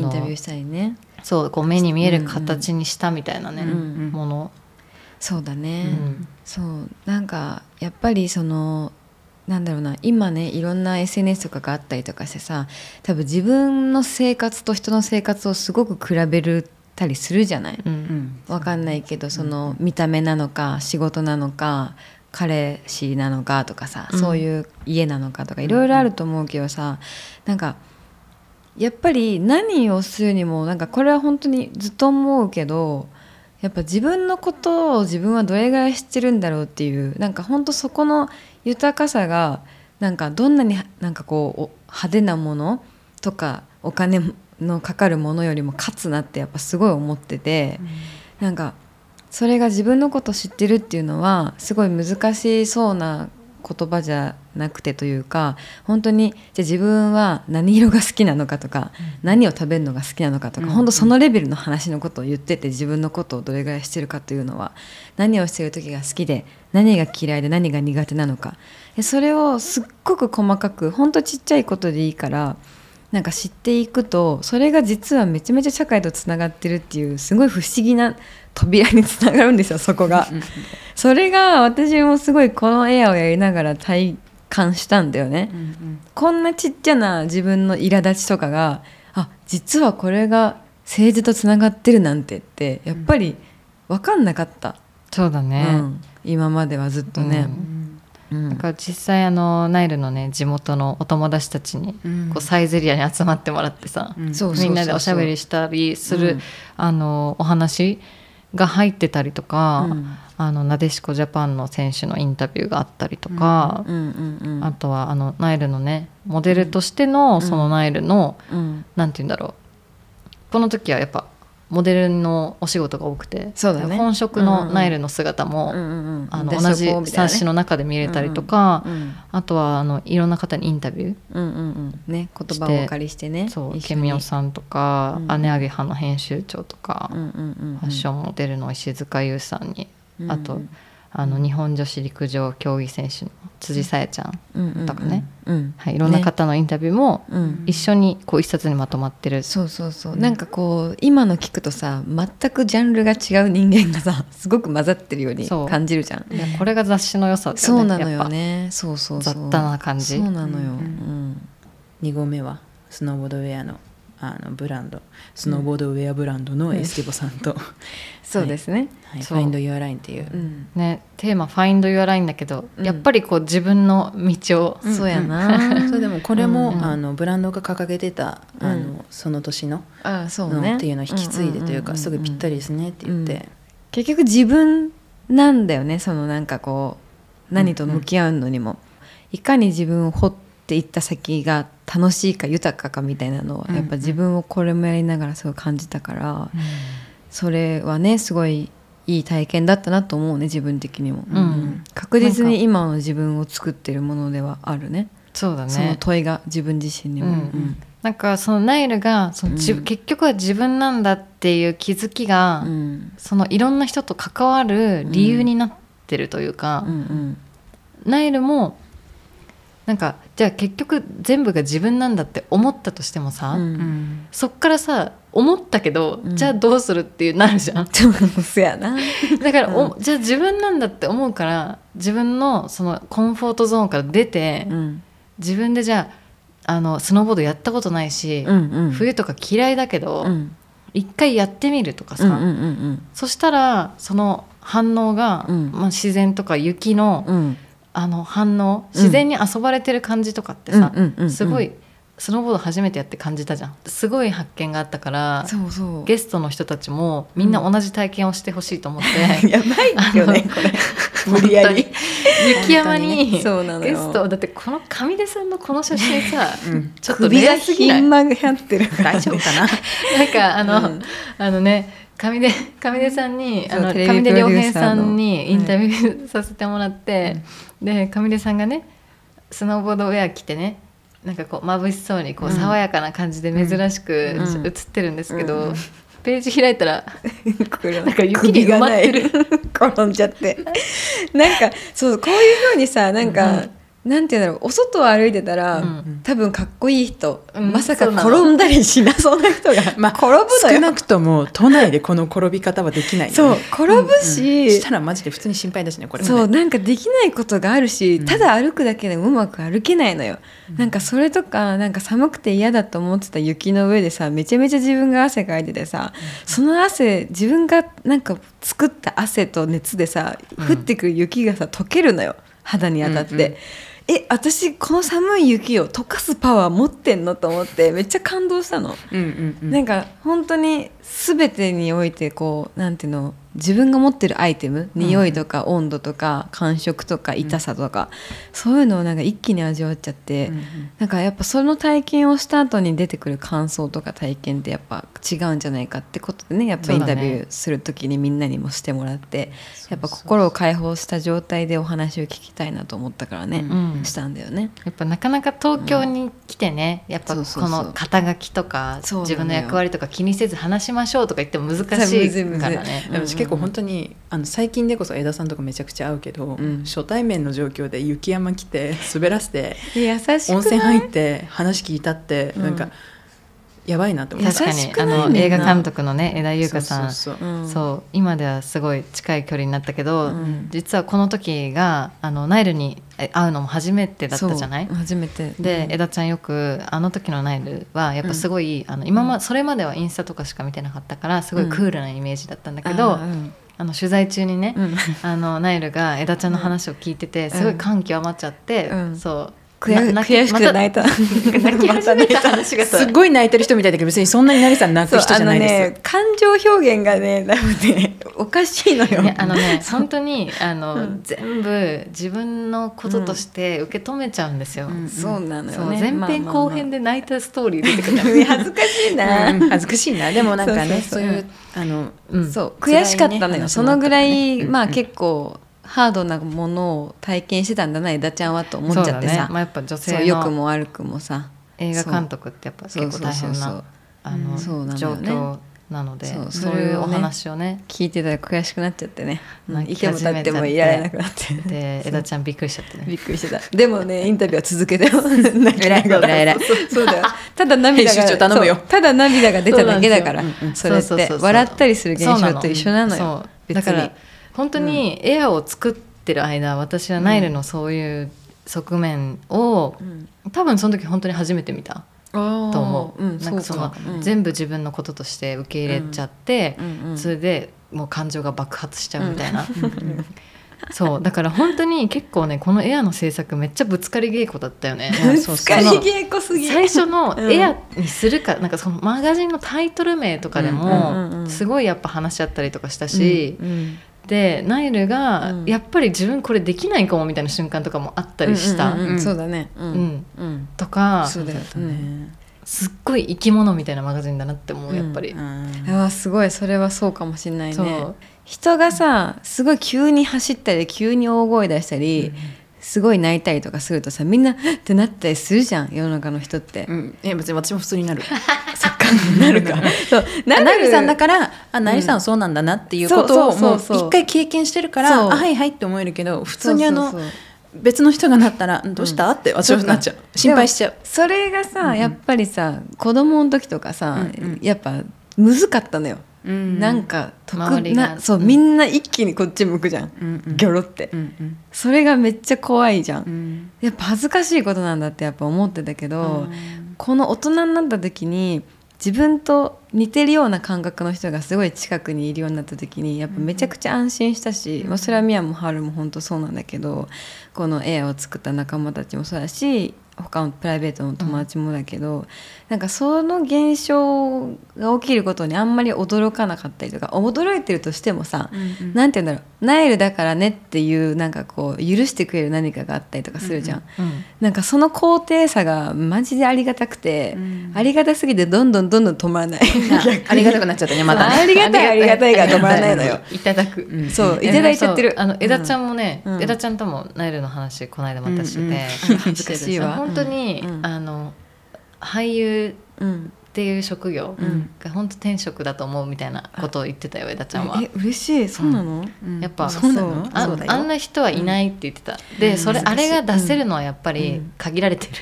ンタビューしたりね。
そうこう目に見える形にしたみたいなね、
うん
もの、
そうだ
う
ね、
ん。
そうなんかやっぱりそのなんだろうな今ねいろんな SNS とかがあったりとかしてさ多分自分の生活と人の生活をすごく比べるたりするじゃない、
うん
うん。
わかんないけどその見た目なのか仕事なのか彼氏なのかとかさ、
うん
そういう家なのかとかいろいろあると思うけどさなんかやっぱり何をするにもなんかこれは本当にずっと思うけどやっぱ自分のことを自分はどれぐらい知ってるんだろうっていうなんか本当そこの豊かさがなんかどんなになんかこうお派手なものとかお金のかかるものよりも勝つなってやっぱすごい思ってて。なんかそれが自分のことを知ってるっていうのはすごい難しそうな言葉じゃなくてというか本当にじゃあ自分は何色が好きなのかとか、何を食べるのが好きなのかとか、
うん。
本当そのレベルの話のことを言ってて自分のことをどれぐらい知ってるかというのは何をしてる時が好きで何が嫌いで何が苦手なのか。でそれをすっごく細かく本当ちっちゃいことでいいからなんか知っていくとそれが実はめちゃめちゃ社会とつながってるっていうすごい不思議な扉につながるんですよそこが。それが私もすごいこのエアをやりながら体感したんだよね。こんなちっちゃな自分の苛立ちとかがあ実はこれが政治とつながってるなんてってやっぱり分かんなかった、
そうだね、
うん。今まではずっとね。うん
だから実際あのナイルのね地元のお友達たちに
うん。
こうサイゼリアに集まってもらってさ、
うん。
みんなでおしゃべりしたりする、
うん。
あのお話が入ってたりとか、
うん。
あのなでしこジャパンの選手のインタビューがあったりとか、
うんうんうん
あとはあのナイルのねモデルとしてのそのナイルの、
うん。
なんて言うんだろう。この時はやっぱモデルのお仕事が多くて
そうだね。
本職のナイルの姿も、
うんうんうん。
あの
で
同じ冊子の中で見れたりとか、
うん
あとはあのいろんな方にインタビュー
うんうんうん。ね言葉をお借りしてね。
そう
一緒に。
ケミオさんとか、
うん。
姉アゲハの編集長とか、
うんうんうんうん。
ファッションモデルの石塚優さんに、
うん。
あとあの日本女子陸上競技選手の辻沙絵ちゃん、とかね。
うん。
はい、いろんな方のインタビューも
うん。
一緒にこう一冊にまとまってる、
そうそうそう、なんかこう今の聞くとさ全くジャンルが違う人間がさ すごく混ざってるように感じるじゃん。
いやこれが雑誌の良さだよね
そうなのよね。そうそうそう。
雑多な感じ。
そうなのよ、
う
うん。ん。
2合目はスノーボードウェアのあのブランドスノーボードウェアブランドのエスティボさんと、
そうですね、
はい、
そう。
Find Your Line っていう、
うん。
ね、テーマ「Find Your Line」だけど、
うん。
やっぱりこう自分の道を、
そうやな、
そうでもこれも、
うん。
あのブランドが掲げてたあの、
うん
その年の
ああそうね。
のっていうのを引き継いでというか、
んんんん。
すぐぴったりですねって言って、
結局自分なんだよね。そのなんかこう何と向き合うのにも、いかに自分を掘っていった先が楽しいか豊かかみたいなのは、
うん
やっぱ自分をこれもやりながらすごい感じたから、それはねすごいいい体験だったなと思うね自分的にも、
うん。
確実に今の自分を作ってるものではあるね。
そうだね。
その問いが自分自身にも、
うんなんかそのナイルがその結局は自分なんだっていう気づきが、
うん。
そのいろんな人と関わる理由になってるというか、
うんうん。
ナイルもなんかじゃあ結局全部が自分なんだって思ったとしてもさ、
うん。
うん
そっからさ思ったけど、
うん。
じゃあどうするっていうなるじゃん。
そうやな。
だから、おじゃあ自分なんだって思うから自分のそのコンフォートゾーンから出て、
うん。
自分でじゃああのスノーボードやったことないし、
うんうん。
冬とか嫌いだけど、
うん。
一回やってみるとかさ、
うんうんうん。
そしたらその反応が、
うん。
まあ、自然とか雪の,、
うん
あの反応自然に遊ばれてる感じとかってさ、
うんうんうんうん。
すごいスノーボード初めてやって感じたじゃん。すごい発見があったからゲストの人たちもみんな同じ体験をしてほしいと思って、
やばいよねこれ 無理やり。
本当に。雪山に、
本当にそうなのよ。
ゲストだってこの上出さんのこの写真さ、
うん。
ちょっとレアすぎない
ひん曲がってる。
大丈夫かな？
なんかあの、
うん。
あのね上出上出さんにあの上出良平さんにインタビューさせてもらって、で上出さんがねスノーボードウェア着てねなんかこう眩しそうにこう
うん。
爽やかな感じで珍しく
うん。
写ってるんですけど、
うん
ページ開いたらなんか雪に埋まってる。
転んじゃって。なんかそうこういうふうにさなんか、なんていうんだろうお外を歩いてたら、
うん。
多分かっこいい人、
うん。
まさか転んだりしな そうな人が、
まあ
転ぶのよ。
少なくとも都内でこの転び方はできないよね。
そう転ぶし、
したらマジで普通に心配だしねこれもね。
そうなんかできないことがあるし、
うん。
ただ歩くだけでもうまく歩けないのよ、なんかそれとかなんか寒くて嫌だと思ってた雪の上でさめちゃめちゃ自分が汗かいててさ、その汗自分がなんか作った汗と熱でさ
うん。
降ってくる雪がさ溶けるのよ。肌に当たって。
うんうん
え私この寒い雪を溶かすパワー持ってんのと思ってめっちゃ感動したの。
うんうんうん
なんか本当に全てにおいてこうなんていうの自分が持ってるアイテム匂いとか温度とか感触とか痛さとか、そういうのをなんか一気に味わっちゃって、
う
なんかやっぱその体験をした後に出てくる感想とか体験ってやっぱ違うんじゃないかってことでねやっぱインタビューする時にみんなにもしてもらって、やっぱ心を解放した状態でお話を聞きたいなと思ったからね、
うん。
したんだよね。
やっぱなかなか東京に来てね、やっぱこの肩書きとか自分の役割とか気にせず話しましょうとか言っても難しいからね。
結構本当にあの最近でこそ枝さんとかめちゃくちゃ会うけど、
ん。
初対面の状況で雪山来て滑らせて
優し
温泉入って話聞いたって、
うん
なん。かやばいなって思った。
確かに。あの映画監督のね枝優香さん。
そうそうそう。
うん。
そう今ではすごい近い距離になったけど、
うん。
実はこの時があのナイルにえ会うのも初めてだったじゃない？
初めて。
で、枝ちゃんよくあの時のナイルはやっぱすごい、あの今まそれまではインスタとかしか見てなかったからすごいクールなイメージだったんだけど、
あーうん
あの取材中にね、
うん。
あのナイルが枝ちゃんの話を聞いててすごい感極まっちゃって、
うん。
そう
悔しくて泣いた。
泣き始めた話が。さ
すっごい泣いてる人みたいだけど別にそんなに成さん泣く人じゃない。です
ね感情表現がね多分ね おかしいのよ。
あのね本当にあの、全部自分のこととして受け止めちゃうんですよ。
うん。
そうなのよね。
前編後編で泣いたストーリー出てくる
恥ずかしいな、
うん。恥ずかしいな。でもなんかね
そう
いうあの
うん。
そう悔しかったのよ、
話
そのぐらい、
うん。
まあ結構ハードなものを体験してたんだな枝ちゃんはと思っちゃって
そうだね。
さ
まあ、やっぱ女性の
良くも悪くもさ。
映画監督ってやっぱ結構大変な状況なので
そう
いうお話をね。
聞いてたら悔しくなっちゃってね、うん。
泣
いても立ってもいられなくなって。
で枝ちゃんびっくりしちゃってね。
びっくりしてた。でもね インタビューは続けてよ泣きながら
偉い偉い
そうだよただ涙がただ涙が出ただけだから
そ
れって笑ったりする現象と一緒なのよ別に
だから本当にエアを作ってる間私はナイルのそういう側面を、
うん。
多分その時本当に初めて見た。と思う、
うん、
なんかその
うん。
全部自分のこととして受け入れちゃって、それでもう感情が爆発しちゃうみたいな、そう。だから本当に結構ねこのエアの制作めっちゃぶつかり稽古だったよね。
いやそうそう
疲れ稽古すぎ
最初の
うん。
エアにするか、なんかそのマガジンのタイトル名とかでもすごいやっぱ話し合ったりとかしたし、
うん
でナイルが
うん。
やっぱり自分これできないかもみたいな瞬間とかもあったりした、
うんうんうん
うん。
そうだね。う
うん。ん
うん。
とか
そうだよ
ね。
すっごい生き物みたいなマガジンだなって思うやっぱり。
うん。
あすごい。それはそうかもしれない
そう。
ね人がさすごい急に走ったり急に大声出したり、すごい泣いたりとかするとさみんなってなったりするじゃん世の中の人って、
うん。いや別に私も普通になる。
そ っかなるか。そう。なる。
ナイルさんだからあナイルさんはそうなんだなっていうことをもう一回経験してるからはいはいって思えるけど普通にあの別の人がなったら「んどうした?」って私はなっちゃう。心配しちゃう。
それがさ、
うん
やっぱりさ子供の時とかさ、
うんうん。
やっぱむずかったのよ、
うん。
なんか得なそう、
うん。
みんな一気にこっち向くじゃん、
うんうん。
ギョロって、
うんうん。
それがめっちゃ怖いじゃん、
うん。
やっぱ恥ずかしいことなんだってやっぱ思ってたけど、この大人になった時に自分と似てるような感覚の人がすごい近くにいるようになった時にやっぱめちゃくちゃ安心したし、まあ、それはミヤもハルも本当そうなんだけどこのエアを作った仲間たちもそうだし他のプライベートの友達もだけど、なんかその現象が起きることにあんまり驚かなかったりとか驚いてるとしてもさ、
うん
なんて言うんだろうナイルだからねっていうなんかこう許してくれる何かがあったりとかするじゃん。
うん
なんかその高低差がマジでありがたくて、
うん。
ありがたすぎてどんどんどんどん止まらない。
あありがたくなっちゃったねま たね。
ありがたいありがたい。が止まらないのよ。
いただく、
うん。
そう
え
いただいちゃってる。
あの枝ちゃんもね、
うん。
枝ちゃんともナイルの話この間またしてて、
うんうん
恥ずかしいわ。
本当に、
うん
あの俳優
うん
っていう職業
うん。
が本当天職だと思うみたいなことを言ってたよ枝ちゃんは。
え。嬉しい。そうなの？
うん。
やっぱ
そうなの？
ああんな人はいないって言ってた、でそれあれが出せるのはやっぱり
うん。
限られてる、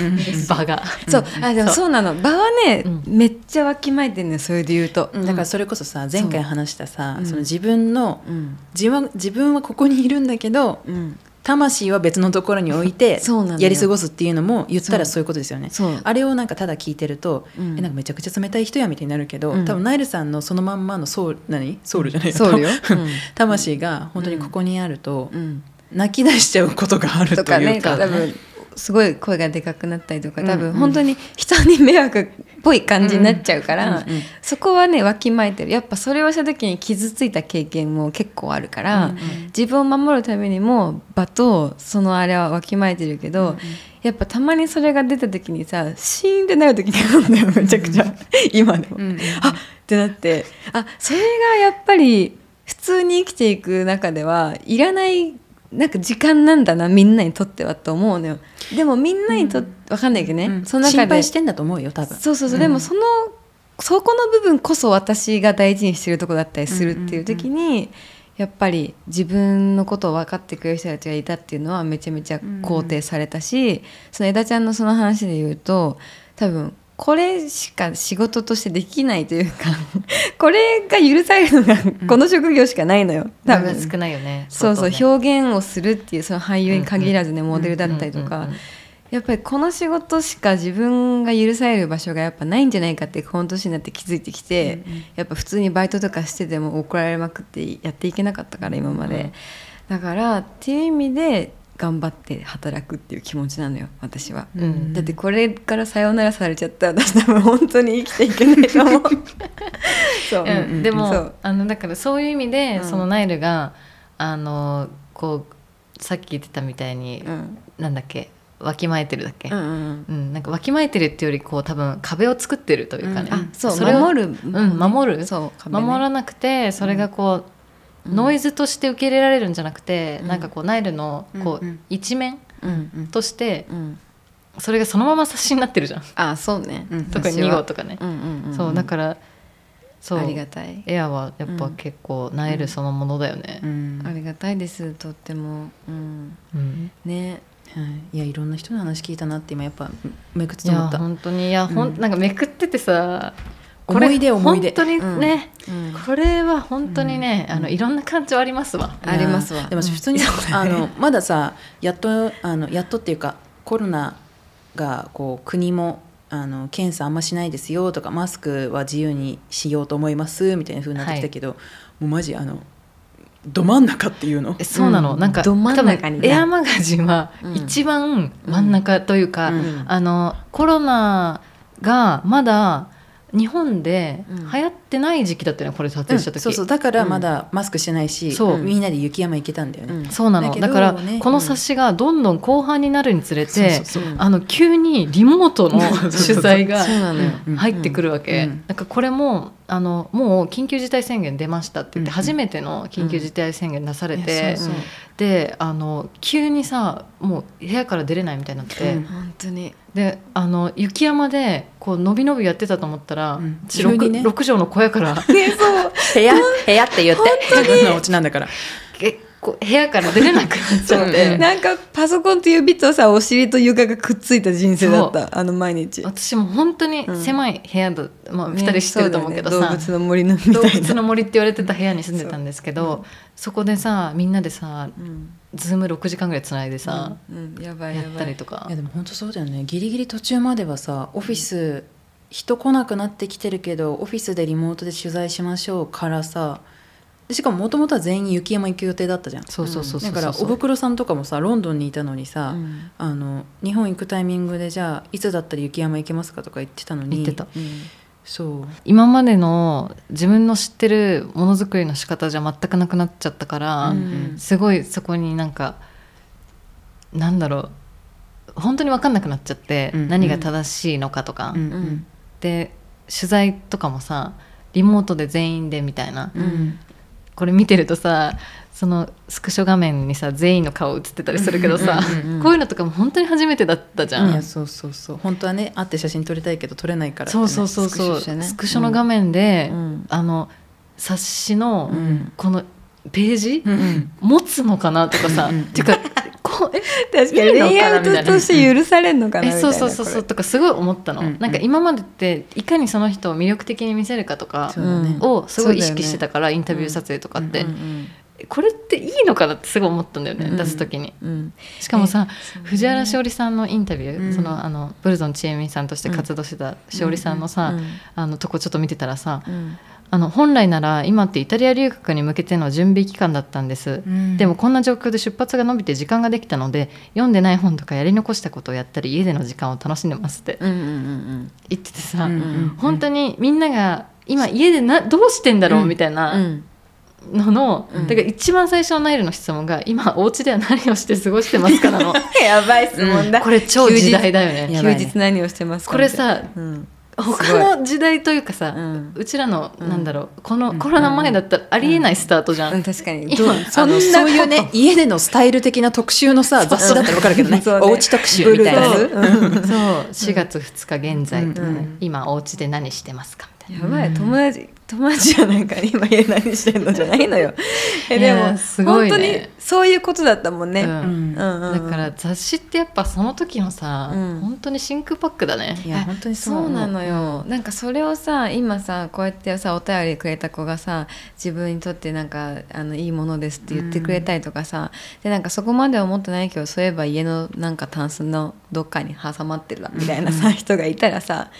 場が。
そう。あでも
そう。
なの。場はね、
うん。
めっちゃわきまえてんのよそれで言うと。
だからそれこそさ前回話したさ
そ
の自分の
うん。
自分は自分はここにいるんだけど
うん
魂は別のところに置いて やり過ごすっていうのも言ったら
そう。
いうことですよね。あれをなんかただ聞いてると、
うん。
えなんかめちゃくちゃ冷たい人やみたいになるけど、
うん。
多分ナイルさんのそのまんまのソウル何ソウルじゃない。
ソウルよ。うん。
魂が本当にここにあると、
うん。
泣き出しちゃうことがあると
とかね
いうか
多分すごい声がでかくなったりとか多分
うん。うん
本当に人に迷惑っぽい感じになっちゃうから、
うんうん。うん
そこはねわきまえてる。やっぱそれをした時に傷ついた経験も結構あるから、
うんうん。
自分を守るためにも場とそのあれはわきまえてるけど、やっぱたまにそれが出た時にさシーンってなる時があるんだよめちゃくちゃ。今でも。
うんうん。
あってなって。あそれがやっぱり普通に生きていく中ではいらないなんか時間なんだなみんなにとってはと思うのよ。でもみんなにとって、わかんないけどね、
うん。
その中で。
心配してんだと思うよ多分。
そうそうそう、でもそのそこの部分こそ私が大事にしてるとこだったりするっていう時に、やっぱり自分のことを分かってくれる人たちがいたっていうのはめちゃめちゃ肯定されたし、その枝ちゃんのその話で言うと多分これしか仕事としてできないというか これが許されるのがこの職業しかないのよ。多分。
少ないよね。
そうそう、表現をするっていうその俳優に限らずね、モデルだったりとか、
うんうんうん
やっぱりこの仕事しか自分が許される場所がやっぱないんじゃないかってこの年になって気づいてきて、やっぱ普通にバイトとかしてても怒られまくってやっていけなかったから今まで、だからっていう意味で頑張って働くっていう気持ちなのよ私は、
うん。
だってこれからさよならされちゃったら私多分本当に生きていけないと思う。そう、
うん。でも、あのだからそういう意味で、
うん。
そのナイルがあのこうさっき言ってたみたいに、
うん。
なんだっけわきまえてるだっけ、
うんうん
うん。なんかわきまえてるっていうよりこう多分壁を作ってるというかね、
うん。
あそう
れを
守る、
うん守る。
そう壁ね。
守らなくてそれがこう、
うん
ノイズとして受け入れられるんじゃなくて、
うん。
なんかこうナイルのこう、
うん。うん
一面
うん
うん。
として
うん。
それがそのまま冊子になってるじゃん、
あそうね、
うん。
特に2号とかね、
うんうんうん、
そうだからそう。
ありがたい。
エアはやっぱ結構ナイルそのものだよね。
う、ん。
ありがたいですとっても。うん。
うん。
ね。
はい、いやいろんな人の話聞いたなって今やっぱめくってた。
本当に。いや、ほん
うん。
なんかめくっててさこれ
思い出思い出。
本当にね、
うん。
これは本当にね、
うん。
あのいろんな感情ありますわ、
ありますわ。
でも普通に、あのまださやっとあのやっとっていうかコロナがこう国もあの検査あんましないですよとかマスクは自由にしようと思いますみたいな風になってきたけど、もうマジあのど真ん中っていうの？
えそうなの、
うん。
なんか
ど真ん中に
多分エアマガジンは
うん。
一番真ん中というか、
うん。
あのコロナがまだ日本で
うん。
流行ってない時期だったよねこれ撮影した時、
そうそう。だからまだマスクしてないし、
そう。
みんなで雪山行けたんだよね、
うん。
そうなの。
だけど
だから
ね。
この冊子がどんどん後半になるにつれてあの急にリモートの取材が入ってくるわけ、
うん。
なんかこれもあのもう緊急事態宣言出ましたって言って
うん
初めての緊急事態宣言出され
い
て、
やそうそう
であの急にさもう部屋から出れないみたいになって、
うん
本当に。
であの雪山でこう伸び伸びやってたと思ったら、
うん。
私六
急にね。
六畳の小屋から。
そう。
部屋部屋って言って。自分のお家なんだから
結構部屋から出れなくなっちゃって、
うん
なんかパソコンと指とさお尻と床がくっついた人生だったあの毎日。
私も本当に狭い部屋だ、まあ、2人知ってると思うけどさ、
ねね動物の森のみたいな。
動物の森って言われてた部屋に住んでたんですけどそ,、こでさみんなでさ
うん。
ズーム6時間ぐらいつないでさ、
うん。やばい
やっ
やばい
たりとか。
いやでも本当そうだよね。ギリギリ途中まではさオフィス人来なくなってきてるけどオフィスでリモートで取材しましょうからさでしかももともとは全員雪山行く予定だったじゃん。
そうそうそうそう
だからおぶくろさんとかもさロンドンにいたのにさ、
うん。
あの日本行くタイミングでじゃあいつだったら雪山行けますかとか言ってたのに。
言ってた。
そう。
今までの自分の知ってるものづくりの仕方じゃ全くなくなっちゃったから、
うん。
すごいそこになんかなんだろう本当に分かんなくなっちゃって、
うん。
何が正しいのかとか、
うん。
うん。
で取材とかもさリモートで全員でみたいな、
うん
これ見てるとさそのスクショ画面にさ全員の顔映ってたりするけどさ、
うん
こういうのとかも本当に初めてだったじゃん、
いやそうそうそう。本当はね会って写真撮りたいけど撮れないからね、
そうそうそうそう。
スクね。
スクショの画面で、
うん。
あの冊子の
うん。
このページ、
うん
持つのかなとかさ、
うん
っていうか
確かに。レイアウトとして許されるのかなみたいな
うそうそうそうとかすごい思ったの、
うん。
なんか今までっていかにその人を魅力的に見せるかとかをすごい意識してたから、インタビュー撮影とかって、
うんうん
これっていいのかなってすごい思ったんだよね、
うん
出す時に。
うん。
しかもさ、藤原しおりさんのインタビュー、
うん。
そのあのブルゾンちえみさんとして活動してたしおりさんのさ、
うん。
あのとこちょっと見てたらさ、
うん
あの本来なら今ってイタリア留学に向けての準備期間だったんです、
うん。
でもこんな状況で出発が伸びて時間ができたので読んでない本とかやり残したことをやったり家での時間を楽しんでますって
うんうんうん
言っててさ、
うんうん
本当にみんなが今家でなどうしてんだろうみたい
うんう
なん。のの、
うん。
だから一番最初のナイルの質問が今お家では何をして過ごしてますかなの。
やばい質問だ。
これ超時代だよね。
休日何をしてますか
これさ
うん
他の時代というかさ、
うん。
うちらの、
うん。
なんだろうこのコロナ前だったらありえないスタートじゃん、
うん。確かに。
今
どう
あのそういうね家でのスタイル的な特集のさ雑誌だったら分かるけどね。
そうね。
おうち特集みたいな。
そう。4月2日現在、
うん。
うん。
今お家で何してますか？みたいな。
やばい。友達友達じゃないから今家何してんのじゃないのよ。え
い
でも
やすごいね。
本当にそういうことだったもんね、
うん。
うんうんうん。
だから雑誌ってやっぱその時のさ、
うん。
本当に真空パックだね。
いや本当にそう
なの。よ、なんかそれをさ今さこうやってさお便りくれた子がさ自分にとってなんかあのいいものですって言ってくれたりとかさ、でなんかそこまでは思ってないけどそういえば家のなんかタンスのどっかに挟まってるわみたいなさ、人がいたらさ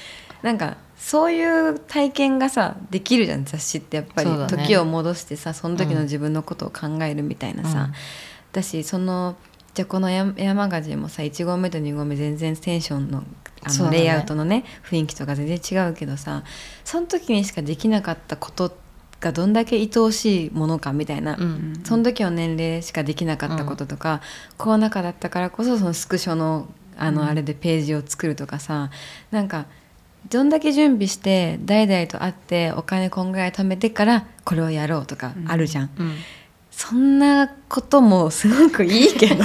なんかそういう体験がさできるじゃん雑誌ってやっぱり、時を戻してさその時の自分のことを考えるみたいなさ、
うん。
だしそのじゃあこのエアガジンもさ1号目と2号目全然テンションのあの、レイアウトのね雰囲気とか全然違うけどさその時にしかできなかったことがどんだけ愛おしいものかみたいな、
うん
その時の年齢しかできなかったこととか、コロナ禍だったからこそそのスクショのあの、あれでページを作るとかさなんかどんだけ準備して代々と会ってお金こんぐらい貯めてからこれをやろうとかあるじゃん。
うん。
そんなこともすごくいいけど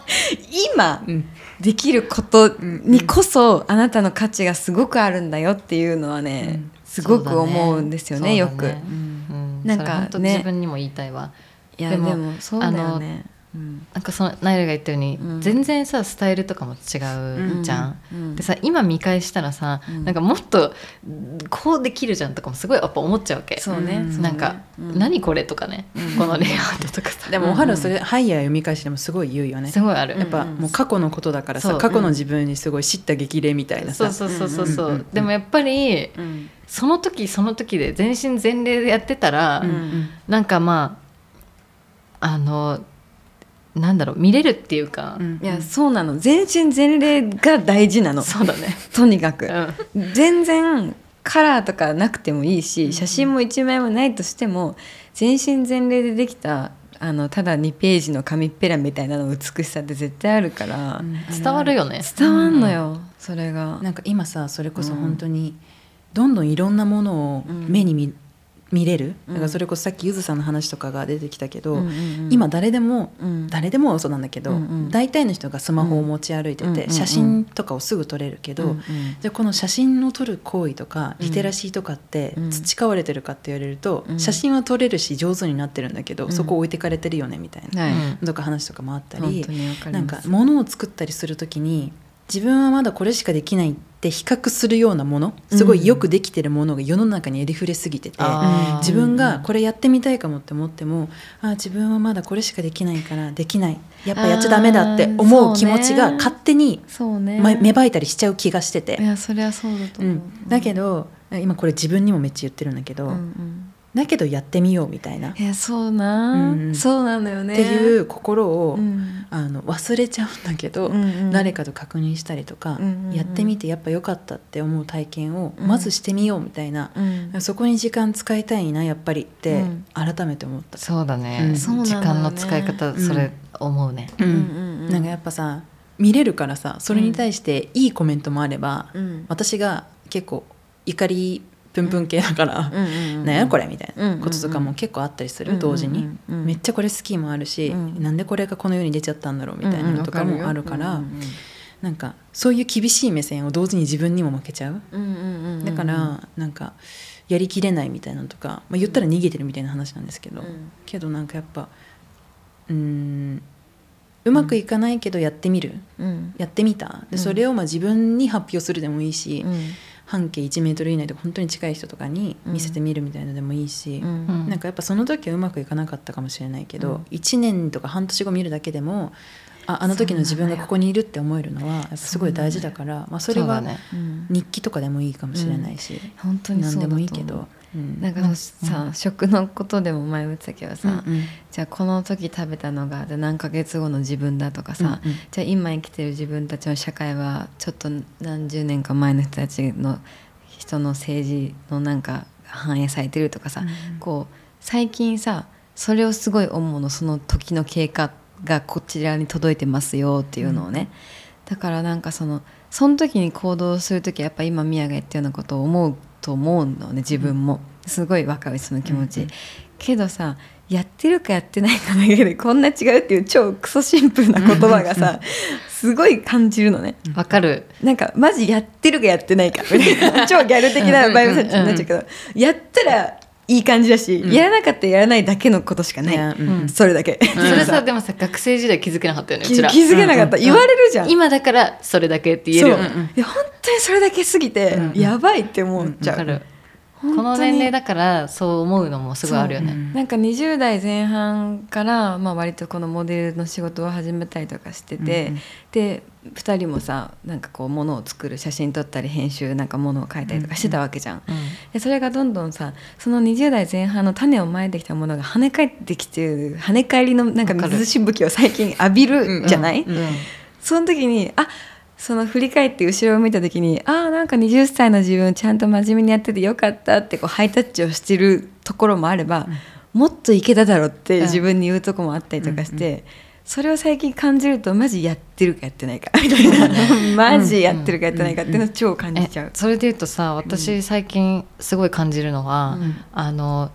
今
うん。
できることにこそあなたの価値がすごくあるんだよっていうのはね、
うん。
すごく思うんですよねよく。
そうだね。うん。
なんかね。
自分にも言いたいわ。
いやで
も
そうだよね。うん。
なんかそのナイルが言ったように、
うん。
全然さスタイルとかも違うじゃん、
うん
でさ今見返したらさ、
うん。
なんかもっとこうできるじゃんとかもすごいやっぱ思っちゃうわけ。
そうね、
なんか、
うん
何これとかね、
うん。
このレイアウトとかさ。
でもおはるそれハイヤー読み返してもすごい言うよね。
すごいある、
うん
やっぱもう過去のことだからさ過去の自分にすごい叱咤激励みたいなさ。
そうそうそうそうそう,、
うんうんうん。
でもやっぱり
うん。
その時その時で全身全霊でやってたら、
うんうん。
なんかまああのなんだろう見れるっていうか、
うん。
いやそうなの。全身全霊が大事なの。
そうだね、
とにかく。
うん。
全然カラーとかなくてもいいし、
うん。
写真も1枚もないとしても全身全霊でできたあのただ2ページの紙っぺらみたいなの美しさって絶対あるから、
伝わるよね。
伝わんのよ、それが。
なんか今さそれこそ
うん。
本当にどんどんいろんなものを
うん。
目に見,、見れる？
うん。
だからそれこそさっきゆずさんの話とかが出てきたけど、
うんうんうん。
今誰でも、
うん。
誰でもそうなんだけど、
うんうん
大体の人がスマホを持ち歩いてて、写真とかをすぐ撮れるけど、
うんうん
じゃあこの写真を撮る行為とか
うん。
リテラシーとかって
うん。
培われてるかって言われると、
うん。
写真は撮れるし上手になってるんだけど、
うん。
そこ置いてかれてるよねみたいな、とか話とかもあったりなんか物を作ったりする時に自分はまだこれしかできないって比較するようなものすごいよくできてるものが世の中にありふれすぎてて、
あー。
自分がこれやってみたいかもって思ってもあー自分はまだこれしかできないからできない。やっぱやっちゃダメだって思う気持ちが勝手に、
ね。
ま、芽生えたりしちゃう気がしてて。
い、やそれはそうだと
う、ん、だけど今これ自分にもめっちゃ言ってるんだけど、
うんうん
だけどやってみようみたいな、
そうな、
うん。
そうなのよね。
ていう心を、
うん。
あの忘れちゃうんだけど、
うんうん。
誰かと確認したりとか、
うんうんうん。
やってみてやっぱ良かったって思う体験を
うん。
まずしてみようみたいな、
うん。
そこに時間使いたいなやっぱりって
うん。
改めて思った。
そうだね、時間の使い方それ思うね、
うん。
うんうんうん。
なんかやっぱさ見れるからさそれに対していいコメントもあれば、
うん。
私が結構怒りプンプン系だから
うんうんうん「
なん。やこれ」みたいなんこととかも結構あったりする、
うん
同時に、めっちゃこれ好きもあるし、
うん。
なんでこれがこの世に出ちゃったんだろうみたいなのとかもあるから、なんかそういう厳しい目線を同時に自分にも負けちゃう、だからなんかやりきれないみたいなのとか、まあ、言ったら逃げてるみたいな話なんですけど、
うん。
けどなんかやっぱうーんうまくいかないけどやってみる、
うん。
やってみた。
うん
でそれをまあ自分に発表するでもいいし、
うん
半径1メートル以内とか本当に近い人とかに見せてみるみたいのでもいいし、
うん。
うん。
なんかやっぱその時はうまくいかなかったかもしれないけど、
うん。
1年とか半年後見るだけでもああの時の自分がここにいるって思えるのはやっぱすごい大事だからまあ、それは日記とかでもいいかもしれないし、
本当に
何で
そうだと思う。
もいいけど。うん。
なんかさ、食のことでも前も言ってたけどさ、
うんうん。
じゃあこの時食べたのが何ヶ月後の自分だとかさ、
うんうん。
じゃあ今生きてる自分たちの社会はちょっと何十年か前の人たちの人の政治のなんか反映されてるとかさ、こう最近さそれをすごい思うのその時の経過がこちらに届いてますよっていうのをね、だからなんかそのその時に行動する時はやっぱ今宮が言ったようなことを思うと思うのね自分も、すごい分かるその気持ち、
うん
けどさやってるかやってないかだけでこんな違うっていう超クソシンプルな言葉がさすごい感じるのね。
わかる。
なんかマジやってるかやってないかみたいな。超ギャル的なバイブサッチになっちゃうけど、やったらいい感じだし、
うん。
やらなかったらやらないだけのことしかない、それだけ、
それさでもさ学生時代気づけなかったよねう
気づけなかった、
うん
言われるじゃん、
今だからそれだけって言えるよね。
本当にそれだけすぎて、
うん
やばいって思っちゃう、
この年齢だからそう思うのもすごいあるよね、
うん。
なんか20代前半から、まあ、割とこのモデルの仕事を始めたりとかしてて、で2人もさなんかこう物を作る写真撮ったり編集なんか物を書いたりとかしてたわけじゃん。
うん。
でそれがどんどんさその20代前半の種をまいてきたものが跳ね返ってきてる跳ね返りのなんか水しぶきを最近浴びるじゃない、
うん
うん。
その時にあその振り返って後ろを見た時にあーなんか20歳の自分ちゃんと真面目にやっててよかったってこうハイタッチをしてるところもあれば、もっといけただろって自分に言うとこもあったりとかして、それを最近感じるとマジやってるかやってないかみたいな。マジやってるかやってないかっていうのを超感じちゃう。
え。それで言うとさ私最近すごい感じるのは、
うん。
あの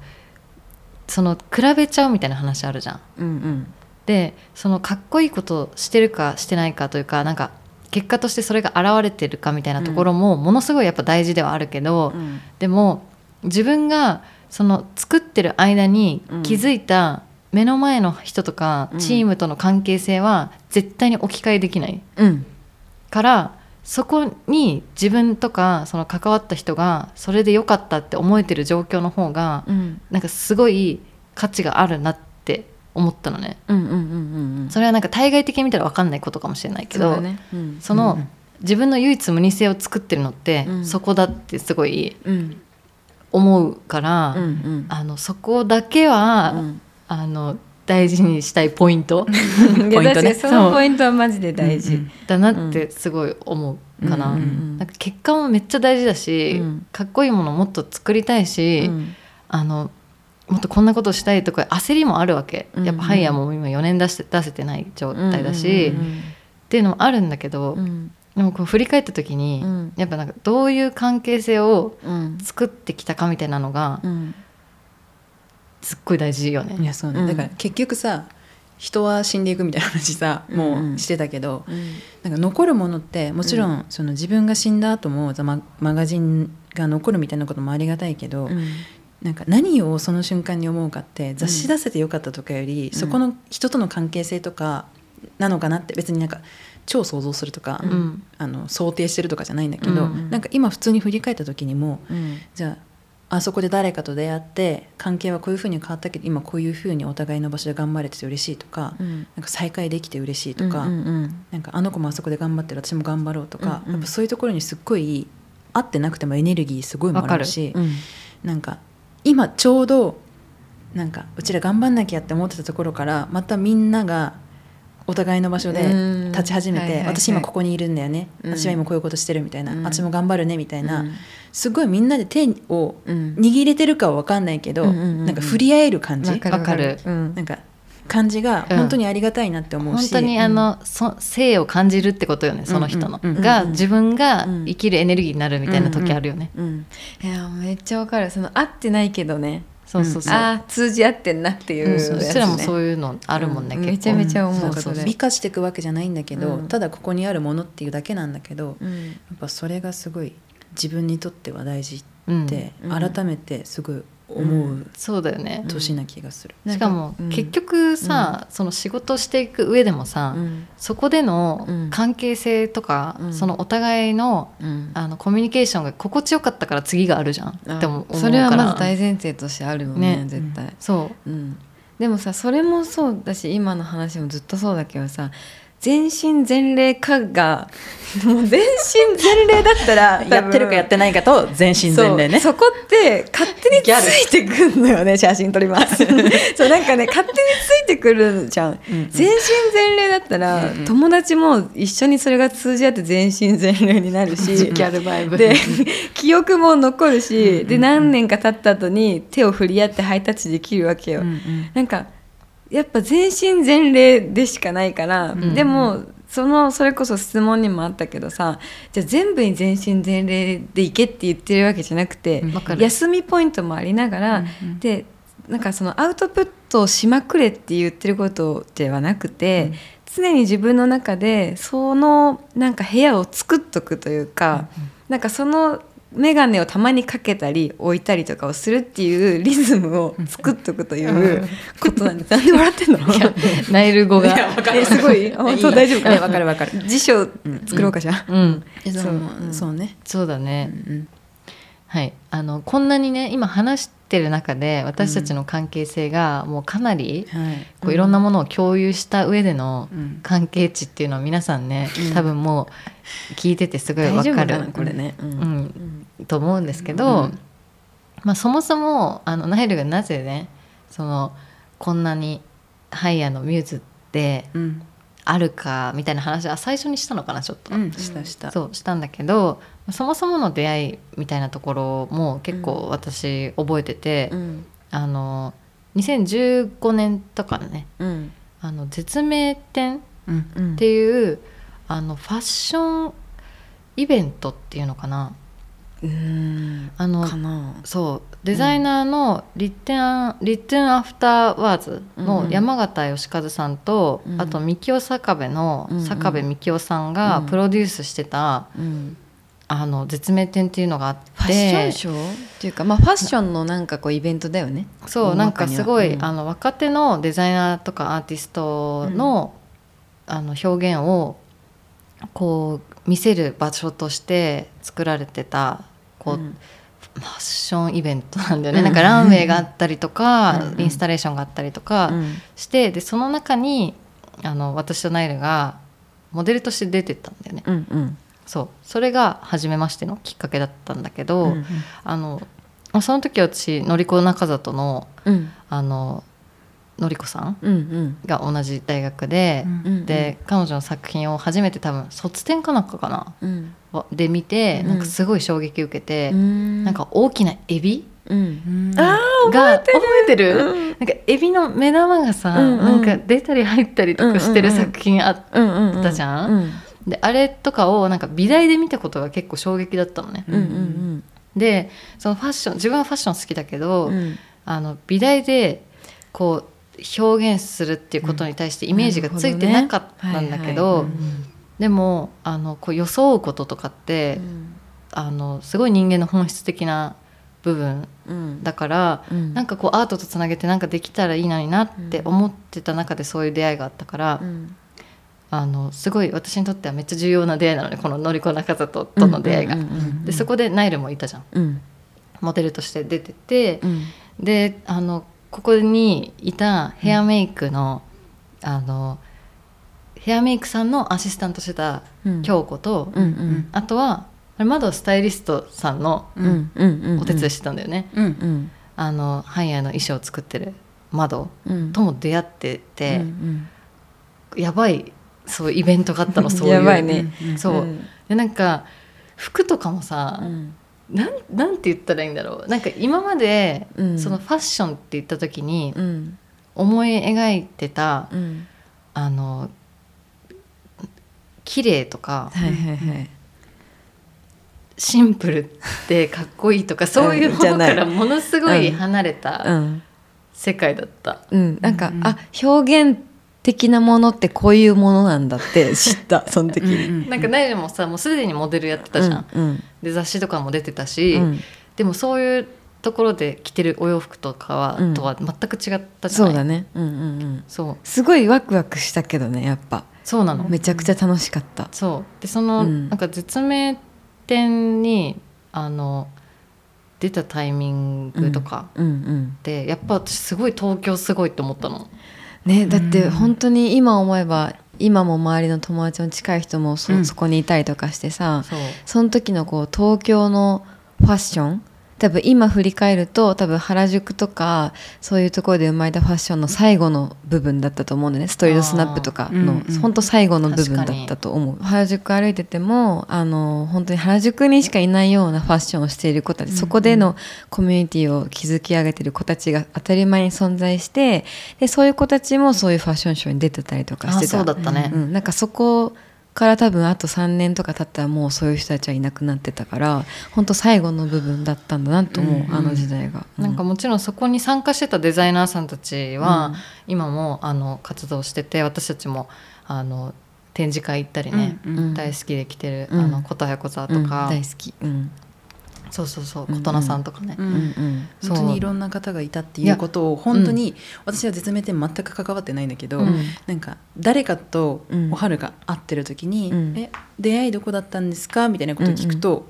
その比べちゃうみたいな話あるじゃん。
うんうん。
でそのかっこいいことしてるかしてないかというかなんか結果としてそれが現れてるかみたいなところもものすごいやっぱ大事ではあるけど、
うん。
でも自分がその作ってる間に気づいた目の前の人とか
うん。
チームとの関係性は絶対に置き換えできない。
うん。
からそこに自分とかその関わった人がそれで良かったって思えてる状況の方が
うん。
なんかすごい価値があるなって思ったのね。
うんうんうんうん
それはなんか対外的に見たら分かんないことかもしれないけどそ,、
ね。うん。
の、
うん。
自分の唯一無二性を作ってるのって、
うん。
そこだってすごい
うん。
思うから、
うんうん。
あのそこだけは、
うん
あの大事にしたいポイント？
ポイントね。
そのポイントはマジで大事、
うん
だなってすごい思うかな,、
うんうん
うん。
なんか結果もめっちゃ大事だし、
うん。
かっこいいものもっと作りたいし、
うん。
あのもっとこんなことしたいとか焦りもあるわけ、
うんうん。
やっぱハイヤーも今4年出して出せてない状態だし、
うん。
っていうのもあるんだけど、
うん。
でもこう振り返った時に、
うん。
やっぱなんかどういう関係性を
うん。
作ってきたかみたいなのが
うん
すっごい大事よね。
いやそうね、
うん。
だから結局さ人は死んでいくみたいな話さもうしてたけど、なんか残るものってもちろんその自分が死んだ後もザママガジンが残るみたいなこともありがたいけど、
うん。
なんか何をその瞬間に思うかって雑誌出せてよかったとかより、そこの人との関係性とかなのかなって別になんか超想像するとか、
うん。
あの想定してるとかじゃないんだけど、
うん。
なんか今普通に振り返った時にも
うん。
じゃああそこで誰かと出会って関係はこういうふうに変わったけど今こういうふうにお互いの場所で頑張れてて嬉しいとか、
うん。
なんか再会できて嬉しいとか、
うんうん
なんかあの子もあそこで頑張ってる私も頑張ろうとか、
うんうん。
やっぱそういうところにすっごい合ってなくてもエネルギーすごいもらうし、
うん。
なんか今ちょうどなんかうちら頑張んなきゃって思ってたところからまたみんながお互いの場所で
うん。
立ち始めて、
はいはいはい。
私今ここにいるんだよね、
うん。
私は今こういうことしてるみたいな、
うん。
あっちも頑張るねみたいな、
うん。
すごいみんなで手を
うん。
握れてるかは分かんないけど、
うん
なんか振り合える感じ、
わかる
なんか感じが
うん。
本当にありがたいなって思うし、
本当にあの、そ生を感じるってことよねその人の、が自分が
うん。
生きるエネルギーになるみたいな時あるよね、
うんいやめっちゃわかる。その合ってないけどね
そうそうそう、
あー通じ合ってんなっていうね。
うちらもそういうのあるもんね、
うん。
結構。
めちゃめちゃ思う
なんか
それ
美化していくわけじゃないんだけど、
うん。
ただここにあるものっていうだけなんだけど、や
うん。
っぱそれがすごい自分にとっては大事
うん。
って
うん。
改めてすごい思う。
そうだよね、
年な気がする。
しかも、
うん。
結局さ、その仕事していく上でもさ、
うん。
そこでの
うん。
関係性とか、
うん。
そのお互いの
うん。
あのコミュニケーションが心地よかったから次があるじゃん。って思うから。
それはまず大前提としてあるよね
ね。
絶対、
そう。
うん、でもさそれもそうだし今の話もずっとそうだけどさ全身全霊かが もう全身全霊だったら
やってるかやってないかと全身全霊ね。
そこって勝手についてくるのよね写真撮ります。そうなんかね勝手についてくるじゃん。
うんうん。
全身全霊だったら、
うんうん。
友達も一緒にそれが通じ合って全身全霊になるし
ギャルバイブ。
で記憶も残るし、
うんうん。
で何年か経った後に手を振り合ってハイタッチできるわけよ、
うんうん。
なんかやっぱ全身全霊でしかないから、
ん。
でもそのそれこそ質問にもあったけどさじゃあ全部に全身全霊でいけって言ってるわけじゃなくて、休みポイントもありながら、
うんうん。
でなんかそのアウトプットをしまくれって言ってることではなくて、常に自分の中でそのなんか部屋を作っとくというか、なんかその眼鏡をたまにかけたり置いたりとかをするっていうリズムを作っとくということなんです。なんで笑ってんの？
ナイル語が。
えすごい？本当？大丈夫か？
いやわかるわかる。
辞書作ろうかしら？
うん。
そう
そう。
ね。
そうだね、
うん
はい。あのこんなにね今話してる中で私たちの関係性がもうかなり
はい。
こういろんなものを共有した上での
うん。
関係値っていうのは皆さんね、多分もう聞いててすごいわかる。
これね。う
うん。ん、と思うんですけど、まあ、そもそもあのナイルがなぜねそのこんなにハイヤーのミューズって
うん。
あるかみたいな話は最初にしたのかなちょっと。
うんしたした。
そうしたんだけどそもそもの出会いみたいなところも結構私覚えてて、
うん。
あの2015年とかね
うん。
あの絶命展
うん。
うん。
っていう、あのファッションイベントっていうのかな
うん。
あの。そうデザイナーのリッテン、リッテンアフターワーズの山形義和さんと、
うん。
あと三清坂部の
うんうん。
坂部三清さんが
うん。
プロデュースしてた、
うん。
あの絶命展っていうのがあって。
ファッションショー？っていうか、まあ、ファッションのなんかこうイベントだよね。
そうなんかすごい、あの若手のデザイナーとかアーティストの,、あの表現をこう見せる場所として作られてたこう、
うん。
ファッションイベントなんだよね、
うん。
なんかランウェイがあったりとか、
うん。
インスタレーションがあったりとか
うん。
して、でその中にあの私とナイルがモデルとして出てったんだよね、
うんうん。
そう。それが初めましてのきっかけだったんだけど、
うん
あのその時私のりこ中里の
うん。
あののりこさん
うんうん。
が同じ大学で、
うん
で彼女の作品を初めて多分卒展かなんかかな
うん。
わで見て
うん。
なんかすごい衝撃受けて、
うん。
なんか大きなエビ
うん。
あ
が覚えてる。
うん。
なんかエビの目玉がさ、
うんうん。
なんか出たり入ったりとかしてる
うんうんうん
作品あっ
うん。うんうん
たじゃん。
うん。
であれとかをなんか美大で見たことが結構衝撃だったのね。
うんうん
でそのファッション自分はファッション好きだけど、
うんうん。
あの美大でこう表現するっていうことに対してイメージがついてなかったんだけど、でもあのこう装うこととかって、あのすごい人間の本質的な部分
うん。
だから、
うん。
なんかこうアートとつなげてなんかできたらいいのになって思ってた中でそういう出会いがあったから、
うん。
あのすごい私にとってはめっちゃ重要な出会いなのねこののりこ中里との出会いが。
うんうんうん。
でそこでナイルもいたじゃん。
うん。
モデルとして出てて、
うん。
であのここにいたヘアメイクの,、あのヘアメイクさんのアシスタントしてた
うん。
京子と、
うんうん。
あとはあれまだスタイリストさんの
うんうんうん
お手伝いしてたんだよね、
うん
うん。
あのハイヤーの衣装を作ってる窓
うん。
とも出会ってて、
うん
やばいそうイベントがあったのそういう。
やばいね。
そう、
うん。
でなんか服とかもさ、
うん
なんなんて言ったらいいんだろう。なんか今まで、
うん。
そのファッションって言った時に
うん。
思い描いてた、
うん。
あの綺麗とか
はいはいはい。
シンプルでかっこいいとかそういうものからものすごい離れた
うん。
世界だった。
うん。なんか
うん。
あ表現的なものってこういうものなんだって 知ったその時に。
なんかナイルもさもうすでにモデルやってたじゃん、
うん
で雑誌とかも出てたし、
うん。
でもそういうところで着てるお洋服とかは、
うん
とは全く違ったじゃない？
そうだね。うんうんうん。
そう。
すごいワクワクしたけどねやっぱ。
そうなの、
めちゃくちゃ楽しかった。
そう。でその、
うん。
なんか絶命点にあの出たタイミングとか
うん。うん
って、やっぱ私すごい東京すごいって思ったの
ねだって
うん。
本当に今思えば今も周りの友達の近い人もそ,、こにいたりとかしてさ
そ
の時のこう東京のファッション多分今振り返ると多分原宿とかそういうところで生まれたファッションの最後の部分だったと思うんだね。ストリートスナップとかの
あーうんうん。
本当最後の部分だったと思う。原宿歩いててもあの本当に原宿にしかいないようなファッションをしている子たち、そこでのコミュニティを築き上げてる子たちが当たり前に存在してでそういう子たちもそういうファッションショーに出てたりとかしてた。
あそうだったね、
うん、なんかそこから多分あと3年とか経ったらもうそういう人たちはいなくなってたから本当最後の部分だったんだなと思う、
うん
あの時代が。
なんかもちろんそこに参加してたデザイナーさんたちは、
うん。
今もあの活動してて私たちもあの展示会行ったりね、
うん
うん。
大好きで来てる、
うん。
あの琴彩子座
うん。
とか、
大好き、うん
そうそうそう
うん
琴奈さんとかね、
うん本当にいろんな方がいたっていうことを本当に私は絶命点全く関わってないんだけど、
うん。
なんか誰かと
うん。
おはるが会ってる時に「
うん。
え出会いどこだったんですか?」みたいなことを聞くと、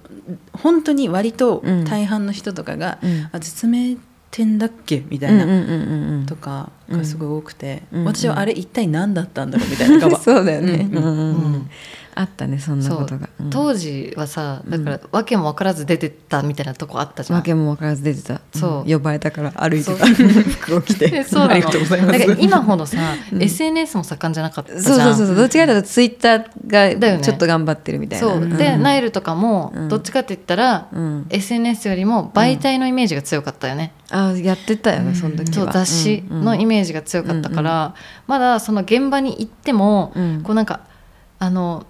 本当に割と大半の人とかが「
うん。
あ絶命点だっけ?」みたいな、
うんうんうんうん
とかがすごい多くて、
うん
私はあれ一体何だったんだろうみたいな
そうだよね、
うん
うん。うんうん
うん
あったねそんなことが、うん。
当時はさだから訳も分からず出てたみたいなとこあったじゃん。
わけも分からず出てた。
そう。
呼ばれたから歩いてた。服を着て。
えそうなの。
あり
今ほどさ、
うん。
SNS も盛んじゃなかったじゃん。
そうそうそうそう。どっちかというとツイッターがちょっと頑張ってるみたいな。
そう。
うん。
で、ナイルとかも
うん。
どっちかって言ったら、
うん。
SNS よりも媒体のイメージが強かったよね、
あやってたよねその時は。
そう雑誌のイメージが強かったから、まだその現場に行っても、
うん。
こうなんかあの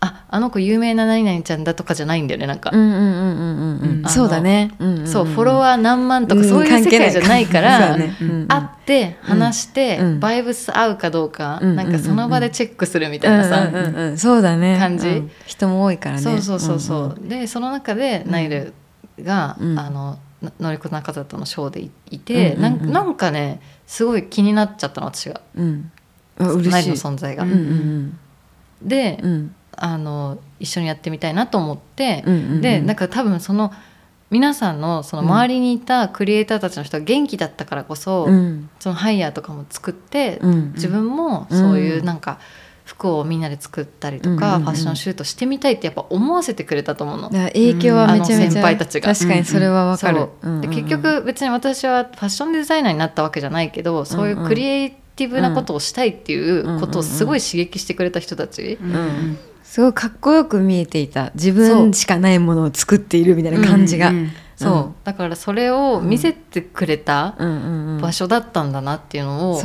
ああの子有名な何々ちゃんだとかじゃないんだよねなんか、
うんうんうんうんうんうん。
うん。
そうだね、うんうんん
そうフォロワー何万とか
うん
そういう世界じゃないから、
関係ないそうだね
会って話して、
うん。
バイブス合うかどうか、
うん
なんかその場でチェックするみたいなさ、
うんうんうんうん。そうだね。
感じ。
うん。人も多いからね。
そうそうそうそう、
んん。
でその中でナイルが、
うん。
あのののりこ中里のショーでいいて、
うんうんうん
なんなんかねすごい気になっちゃったの私が。
うん。
ナイル
しい
の存在が。
うんうん
で、
うん。うん
あの一緒にやってみたいなと思って、
うんうんうん。
でなんか多分その皆さんのその周りにいたクリエイターたちの人が元気だったからこそ、
うん。
そのハイヤーとかも作って、
うん
自分もそういうなんか服をみんなで作ったりとか、
うんうんうん。
ファッションシュートしてみたいってやっぱ思わせてくれたと思うの。
影響はめちゃめちゃ、
先輩たちが。
確かにそれはわかる、
そう。
うんうんうん。
で結局別に私はファッションデザイナーになったわけじゃないけどそういうクリエイティブなことをしたいっていうことをすごい刺激してくれた人たち、
うん
うんすごいかっこよく見えていた。自分しかないものを作っているみたいな感じが、
う。んうん
そう。だからそれを見せてくれた場所だったんだなっていうのを、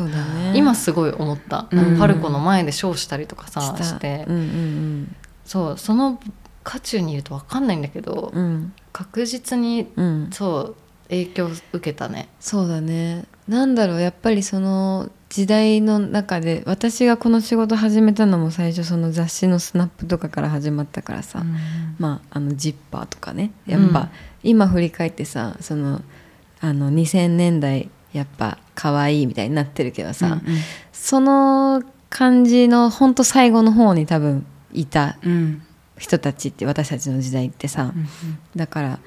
今すごい思った、パルコの前でショーしたりとかさ
し
て、
うんうん
そう。その渦中にいると分かんないんだけど、確実に
うん。
そう影響を受けたね。
そうだねなんだろうやっぱりその時代の中で私がこの仕事始めたのも最初その雑誌のスナップとかから始まったからさ、まああのジッパーとかね。やっぱ、
うん
今振り返ってさそのあの2000年代やっぱ可愛いみたいになってるけどさ、その感じのほんと最後の方に多分いた
うん。
人たちって私たちの時代ってさ、だから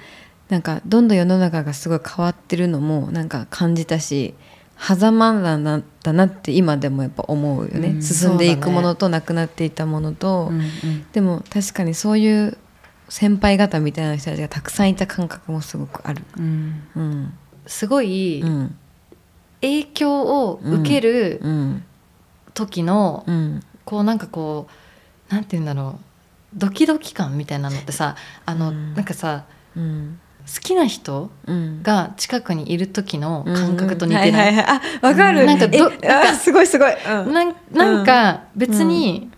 なんかどんどん世の中がすごい変わってるのもなんか感じたし狭間だなだなって今でもやっぱ思うよね、
うん。
進んでいくものとなくなっていたものと、
うん
でも確かにそういう先輩方みたいな人たちがたくさんいた感覚もすごくある。
うん。
うん。
すごい
うん。
影響を受ける
うん。
時の、
うん。
こうなんかこうなんて言うんだろう。ドキドキ感みたいなのってさあの、
うん。
なんかさ
うん
好きな人
うん。
が近くにいる時の感覚と似てない、
あわかる、
なんかど
えあすごいすごい、うん。
なんなんか別に、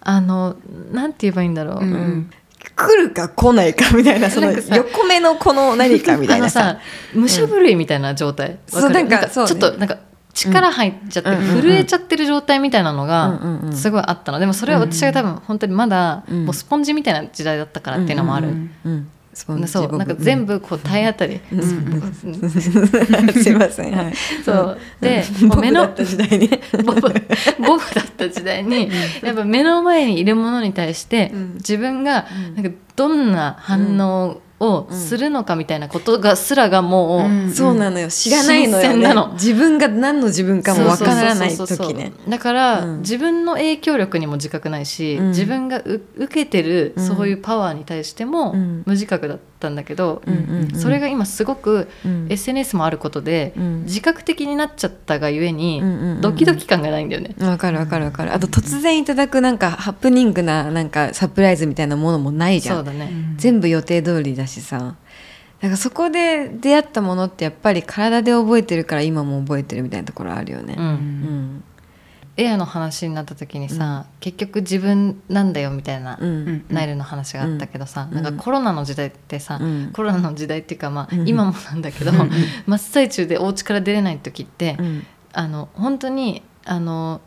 あのなんて言えばいいんだろう、
うん。うん。
来るか来ないかみたいな その横目のこの何かみたいなさ。
武者震いみたいな状態、
そうなんかね。
ちょっとなんか力入っちゃって、
うん。うんうん
震えちゃってる状態みたいなの
うん
が
うんうん。
すごいあったの。でもそれは私が多分本当にまだ
うん。
もうスポンジみたいな時代だったからっていうのもある、
うん
そうなんか全部こう体当たり、
うん。
うん。
すいません、はい、
そう。で目の
僕だった時代に。
ボブボブだった時代にやっぱ目の前にいるものに対して
うん。
自分が
うん。
なんかどんな反応をするのかみたいなことがすらがもう、
うん。
そうなのよ。知らないのよ、ね、
の。
自分が何の自分かもわからない時ね。
だから、
うん。
自分の影響力にも自覚ないし、
うん。
自分がう受けてる
うん。
そういうパワーに対しても
うん。
無自覚だったんだけど、
うんうんうん。
それが今すごく
うん。
SNS もあることで、
うん。
自覚的になっちゃったがゆえに、ドキドキ感がないんだよね。
わかるわかるわかる。あと突然いただくなんかハプニングななんかサプライズみたいなものもないじゃん。
そうだね、
全部予定通りだしさだからそこで出会ったものってやっぱり体で覚えてるから今も覚えてるみたいなところあるよね。
うん。
うん。
エアの話になった時にさ、結局自分なんだよみたいな、
うん。
ナイルの話があったけどさ、
うん。
なんかコロナの時代ってさ、
うん。
コロナの時代っていうかまあ、
うん。
今もなんだけど、真っ最中でお家から出れない時って、
うん。
あの本当にあの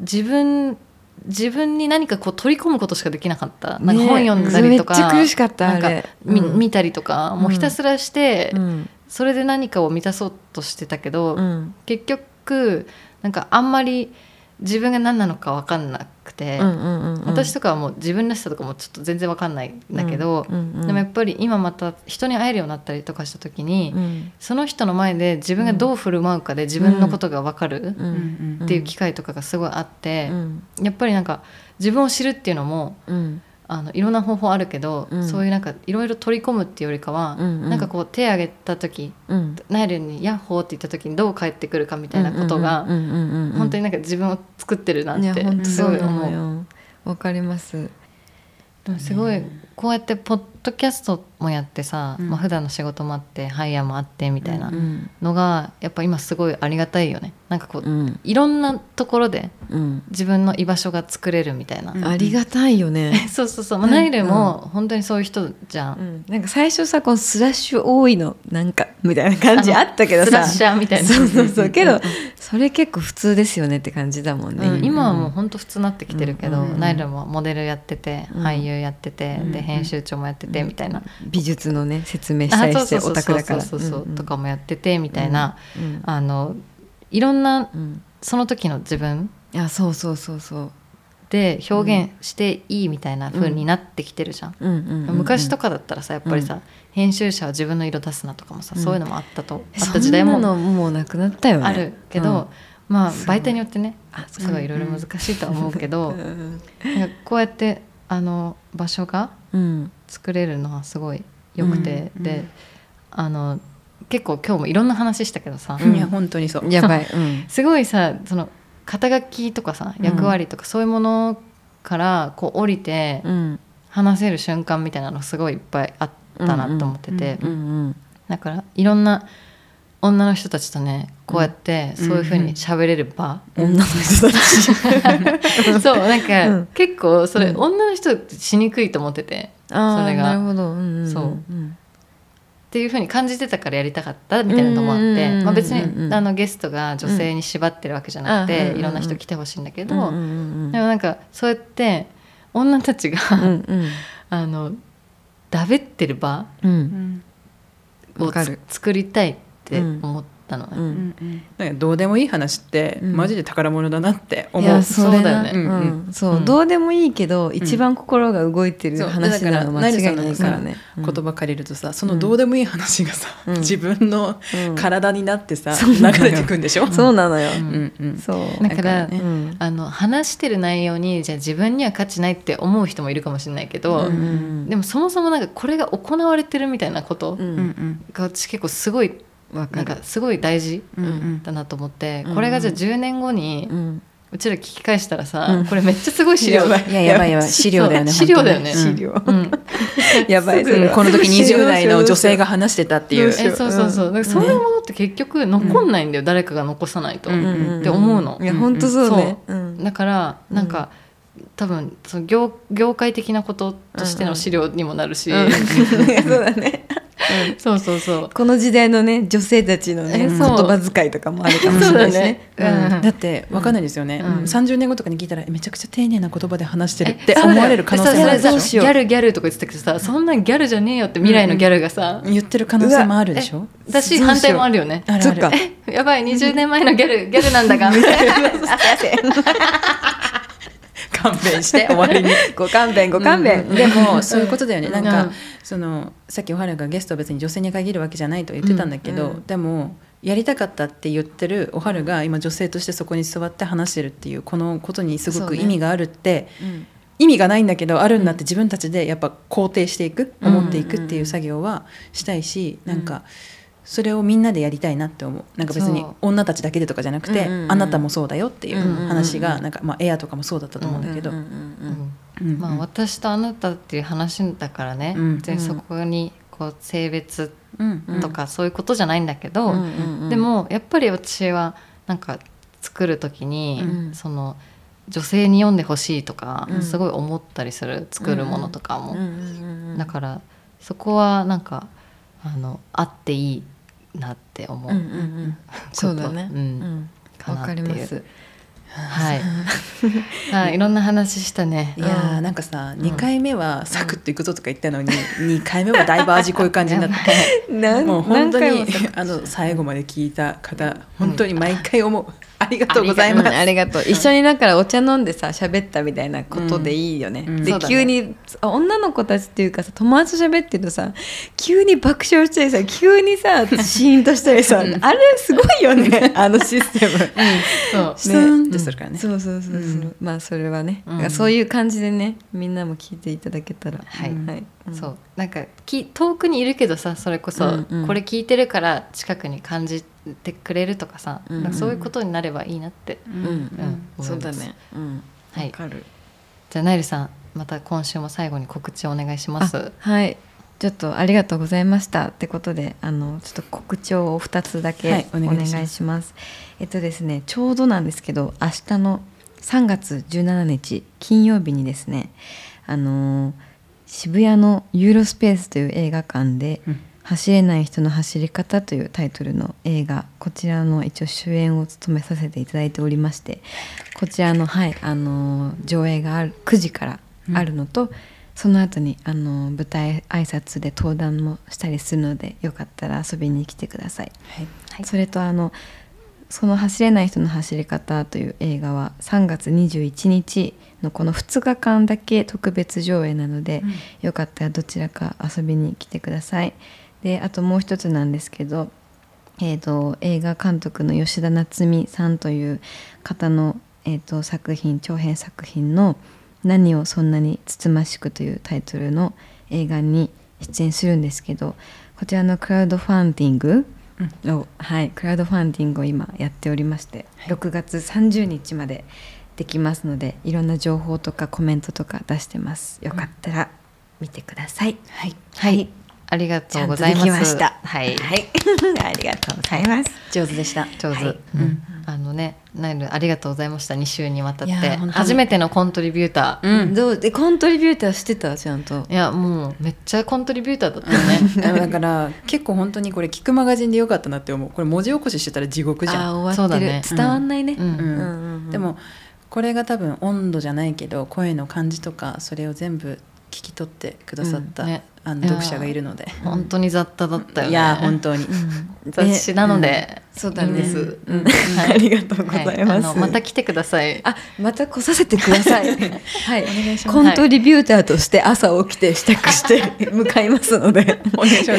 自分自分に何かこう取り込むことしかできなかった。なんか
ね
本読んだりとか、
めっちゃ苦しかった
なんか
うん。
見たりとかもうひたすらして、
うん。
それで何かを満たそうとしてたけど、
うん。
結局なんかあんまり自分が何なのか分かんなくて、私とかはもう自分らしさとかもちょっと全然分かんないんだけど、でもやっぱり今また人に会えるようになったりとかした時に、
うん。
その人の前で自分がどう振る舞うかで自分のことが分かる
うん。
っていう機会とかがすごいあって、
うん。
やっぱりなんか自分を知るっていうのも
うん
あのいろんな方法あるけど、
うん。
そういうなんかいろいろ取り込むっていうよりかは、
うんうん。
なんかこう手挙げた時
うん
ナイルに「ヤッホー」って言った時にどう返ってくるかみたいなことが、本当になんか自分を作ってるなってすごい思う。
わかります。
すごいこうやってポッドキャストもやってさ、
うん。
まあ普段の仕事もあってハイヤーもあってみたいな
うん。
のがやっぱ今すごいありがたいよね。なんかこう、
うん。
いろんなところで
うん。
自分の居場所が作れるみたいな、
うん。
ありがたいよね。
そうそうそう、まあ、ナイルも本当にそういう人じゃん、
うん。なんか最初さこのスラッシュ多いのなんかみたいな感じあったけどさ。
スラッシャーみたいな。
そうそうそう。けどそれ結構普通ですよねって感じだもんね、
うん。今はもう本当普通になってきてるけど、
うん
ナイルもモデルやってて、
うん。
俳優やってて、
うん。
で編集長もやっててみたいな、
美術のね説明したりしてオタクだから。
そうそうとかもやっててみたいな、
うん
あのいろんな
うん。
その時の自分
いやそうそうそうそう。
で表現していいみたいな風になってきてるじゃん、昔とかだったらさやっぱりさ、
うん。
編集者は自分の色出すなとかもさ、
うん。
そういうのもあったとあった時代も
もうなくなったよね。
あるけど、まあ媒体によってね
あ
すごいいろいろ難しいとは思うけど、こうやってあの場所が
うん。
作れるのはすごい良くて、
うん
であの結構今日もいろんな話したけどさ、
うん。
いや本当にそう。
やばい、うん。
すごいさその肩書きとかさ
うん。
役割とかそういうものからこう降りて
うん、
話せる瞬間みたいなのすごいいっぱいあったなと思ってて、だからいろんな女の人たちとねこうやってそういうふうに喋れる場、
女の人たち。
そうなんか、
うん。
結構それ、
うん。
女の人ってしにくいと思っててそれが。
なるほど、うんうん、
そう
うん。
っていうふうに感じてたからやりたかったみたいなのもあっ
うんうん
て、
うんうん
まあ、別
うんうん
にあのゲストが女性に縛ってるわけじゃなくて、
うん
いろんな人来てほしいんだけど、
うんうんうん
でもなんかそうやって女たちが、
うんうん。
あのだべってる場
うん。
うん
を作りたいって思ったのね。
うん。
うんなんかどうでもいい話って
うん。
マジで宝物だなって思う、
いやそ
うだよね。
うん
うん。
そう、
うん。
どうでもいいけど、一番心が動いてる話なの間違いないからね、
言葉借りるとさそのどうでもいい話がさ、
うん。
自分の
うん。
体になってさ、流れてくんでしょ、
そうなのよ、
うん
うん。うん
そう。
だから
ね
うん。
あの話してる内容にじゃあ自分には価値ないって思う人もいるかもしれないけど、
うんうん
でもそもそもなんかこれが行われてるみたいなこと
う
うんうんん。
が私結構すごいなんかすごい大事
うんうん。
だなと思って、
うん
これがじゃあ10年後に
う
ちら聞き返したらさ、
うん。
これめっちゃすごい資料
やばい。
いややばい。やばい。資料だよね
資料だよね。
資料。
うん、
やばい。
この時20代の女性が話してたっていう。
えそうそうそう、だからそういうものって結局残んないんだよ、誰かが残さないと、
うん。
うん
って思うの。
いや本当そうね。う。ん。
だからなんか、多分その業業界的なこととしての資料にもなるし、
うん。そうだね
そうそうそう。
この時代のね女性たちのね言葉遣いとかもあるかもしれないしね。
だって分かんないですよね、
うん。
30年後とかに聞いたらえめちゃくちゃ丁寧な言葉で話してるっ
え
て思われる可能性もある
ギャルギャルとか言ってたけどさそんなんギャルじゃねえよって未来のギャルがさ、
言ってる可能性もあるでしょ？
だし反対もあるよね。
あるある。
そっか
やばい20年前のギャルギャルなんだがみたいな
勘弁して終わりに。
ご勘弁 ご勘弁、
でもそういうことだよね、なんか、
うん。
そのさっきおはるがゲストは別に女性に限るわけじゃないと言ってたんだけど、
うんうん。
でもやりたかったって言ってるおはるが今女性としてそこに座って話してるっていうこのことにすごく意味があるって、
うん。
意味がないんだけどあるんだって自分たちでやっぱ肯定していく、
うん
思っていくっていう作業はしたいし、なんかそれをみんなでやりたいなって思う。なんか別に女たちだけでとかじゃなくて、あなたもそうだよっていう話が、
うん
なんか、まあ、エアとかもそうだったと思うんだけど、
まあ、私とあなたっていう話だからね、
うん。
別にそこにこう性別とかそういうことじゃないんだけど、でもやっぱり私はなんか作る時に、
うん。
その女性に読んでほしいとか、
うん。
すごい思ったりする作るものとかも、だからそこはなんかあのあっていいなって思う、
うんうんうん。そうだね。
うん。
うん。わ
かなっていう。
かります。
はい、はい、いろんな話したね。
いやーなんかさ2回目はサクッといくぞとか言ったのに、2回目はだいぶ味濃い感じになって。
な
もう本当にあの最後まで聞いた方本当に毎回思う、ありがとうございます。
うんありがとう。一緒にだからお茶飲んでさ喋ったみたいなことでいいよね、で
うん。そう
だね。
急にあ女の子たちっていうかさ友達と喋ってるとさ急に爆笑したりさ急にさシーンとしたりさ、あれすごいよね あのシステム、
そう。
スーンってするからね。
そうそうそうそう、
うん。
まあそれはね、そういう感じでねみんなも聞いていただけたら。
はい。
はい。うん。
そう。なんかき遠くにいるけどさそれこそ、これ聞いてるから近くに感じてくれるとかさ、
うん
かそういうことになればいいなって、
う
うん。ん。
うん
そうだね。うん。
はい。
わかる。
じゃあナイルさんまた今週も最後に告知をお願いします。
あはい。ちょっとありがとうございましたってことであのちょっと告知を2つだ
は
け
い
お願い。
お願いします。
します。えっとですねちょうどなんですけど明日の3月17日金曜日にですねあのー渋谷のユーロスペースという映画館で
うん「
走れない人の走り方」というタイトルの映画こちらの一応主演を務めさせていただいておりましてこちらの,、はいあのー上映がある9時からあるのと、その後にあの舞台挨拶で登壇もしたりするのでよかったら遊びに来てください。
はい
はい
それとあのその走れない人の走り方という映画は3月21日のこの2日間だけ特別上映なので、よかったらどちらか遊びに来てください。であともう一つなんですけどえー、と映画監督の吉田夏美さんという方の、えー、と作品長編作品の「何をそんなにつつましく」というタイトルの映画に出演するんですけどこちらのクラウドファンディングを、はい、クラウドファンディングを今やっておりまして、6月30日までできますのでいろんな情報とかコメントとか出してます。よかったら見てください、
はい。
はいありがとうございます。
ちゃんとできました。
はい、
はい、ありがとうございます。
上手でした。
上手、
はい
うん。あのねナイルありがとうございました2週にわたって。初めてのコントリビューター、
うん。
どうでコントリビューターしてた？ちゃんと。
いやもうめっちゃコントリビューターだったよね。
だから 結構本当にこれ聞くマガジンでよかったなって思う。これ文字起こししてたら地獄じゃん。
あー終わってる、
そうだね。
伝わんないね、
でもこれが多分温度じゃないけど声の感じとかそれを全部聞き取ってくださった、
うん。ね
あの読者がいるので、
本当に雑多だったよね。
いや本当に、
雑誌なので、
そうだね
いいです、
ありがとうございます、
また来てください。
あまた来させてください。はい。
お願いします。
コントリビューターとして朝起きて支度して向かいますので。
お願いしま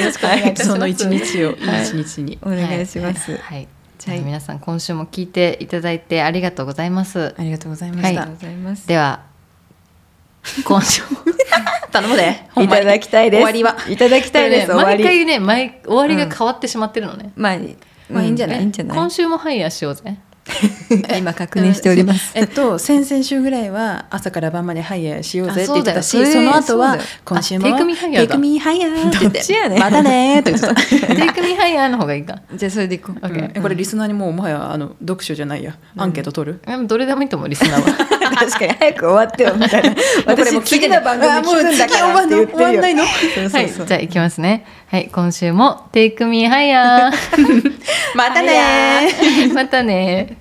す。その一日を一日に、
お願いします、
はい、はい。じゃあ皆さん今週も聞いていただいてありがとうございます。
ありがとうございま
はい。
した、
では今週。も
頼むで。
いただきたいです。
終わりはい
ただきたいです、
毎回ね毎終わりが変わってしまってるのね、
まあ、
まあいいんじゃない？
ういいんじゃない？
今週もハイヤーしようぜ
今確認しております。
えっと先々週ぐらいは朝から晩までハイヤーしようぜって言ってたし
あそ
の後は今週も
あテイクミーハイヤーだ。
テイクミーハイヤーって言ってまたねーって言ってた。
Take me higher の方がいいか。
じゃあそれでいこう、
オッケー
えこれリスナーにもうもはやあの読書じゃないや。アンケート取る、
でもどれでもいいと思うリスナーは。
確かに早く終わってよみたいな。
これもう
私次の番組聞くんだからって言って
終わんないの？
はいじゃあいきますね。はい今週もテイクミーハイヤー。
またねー。
またね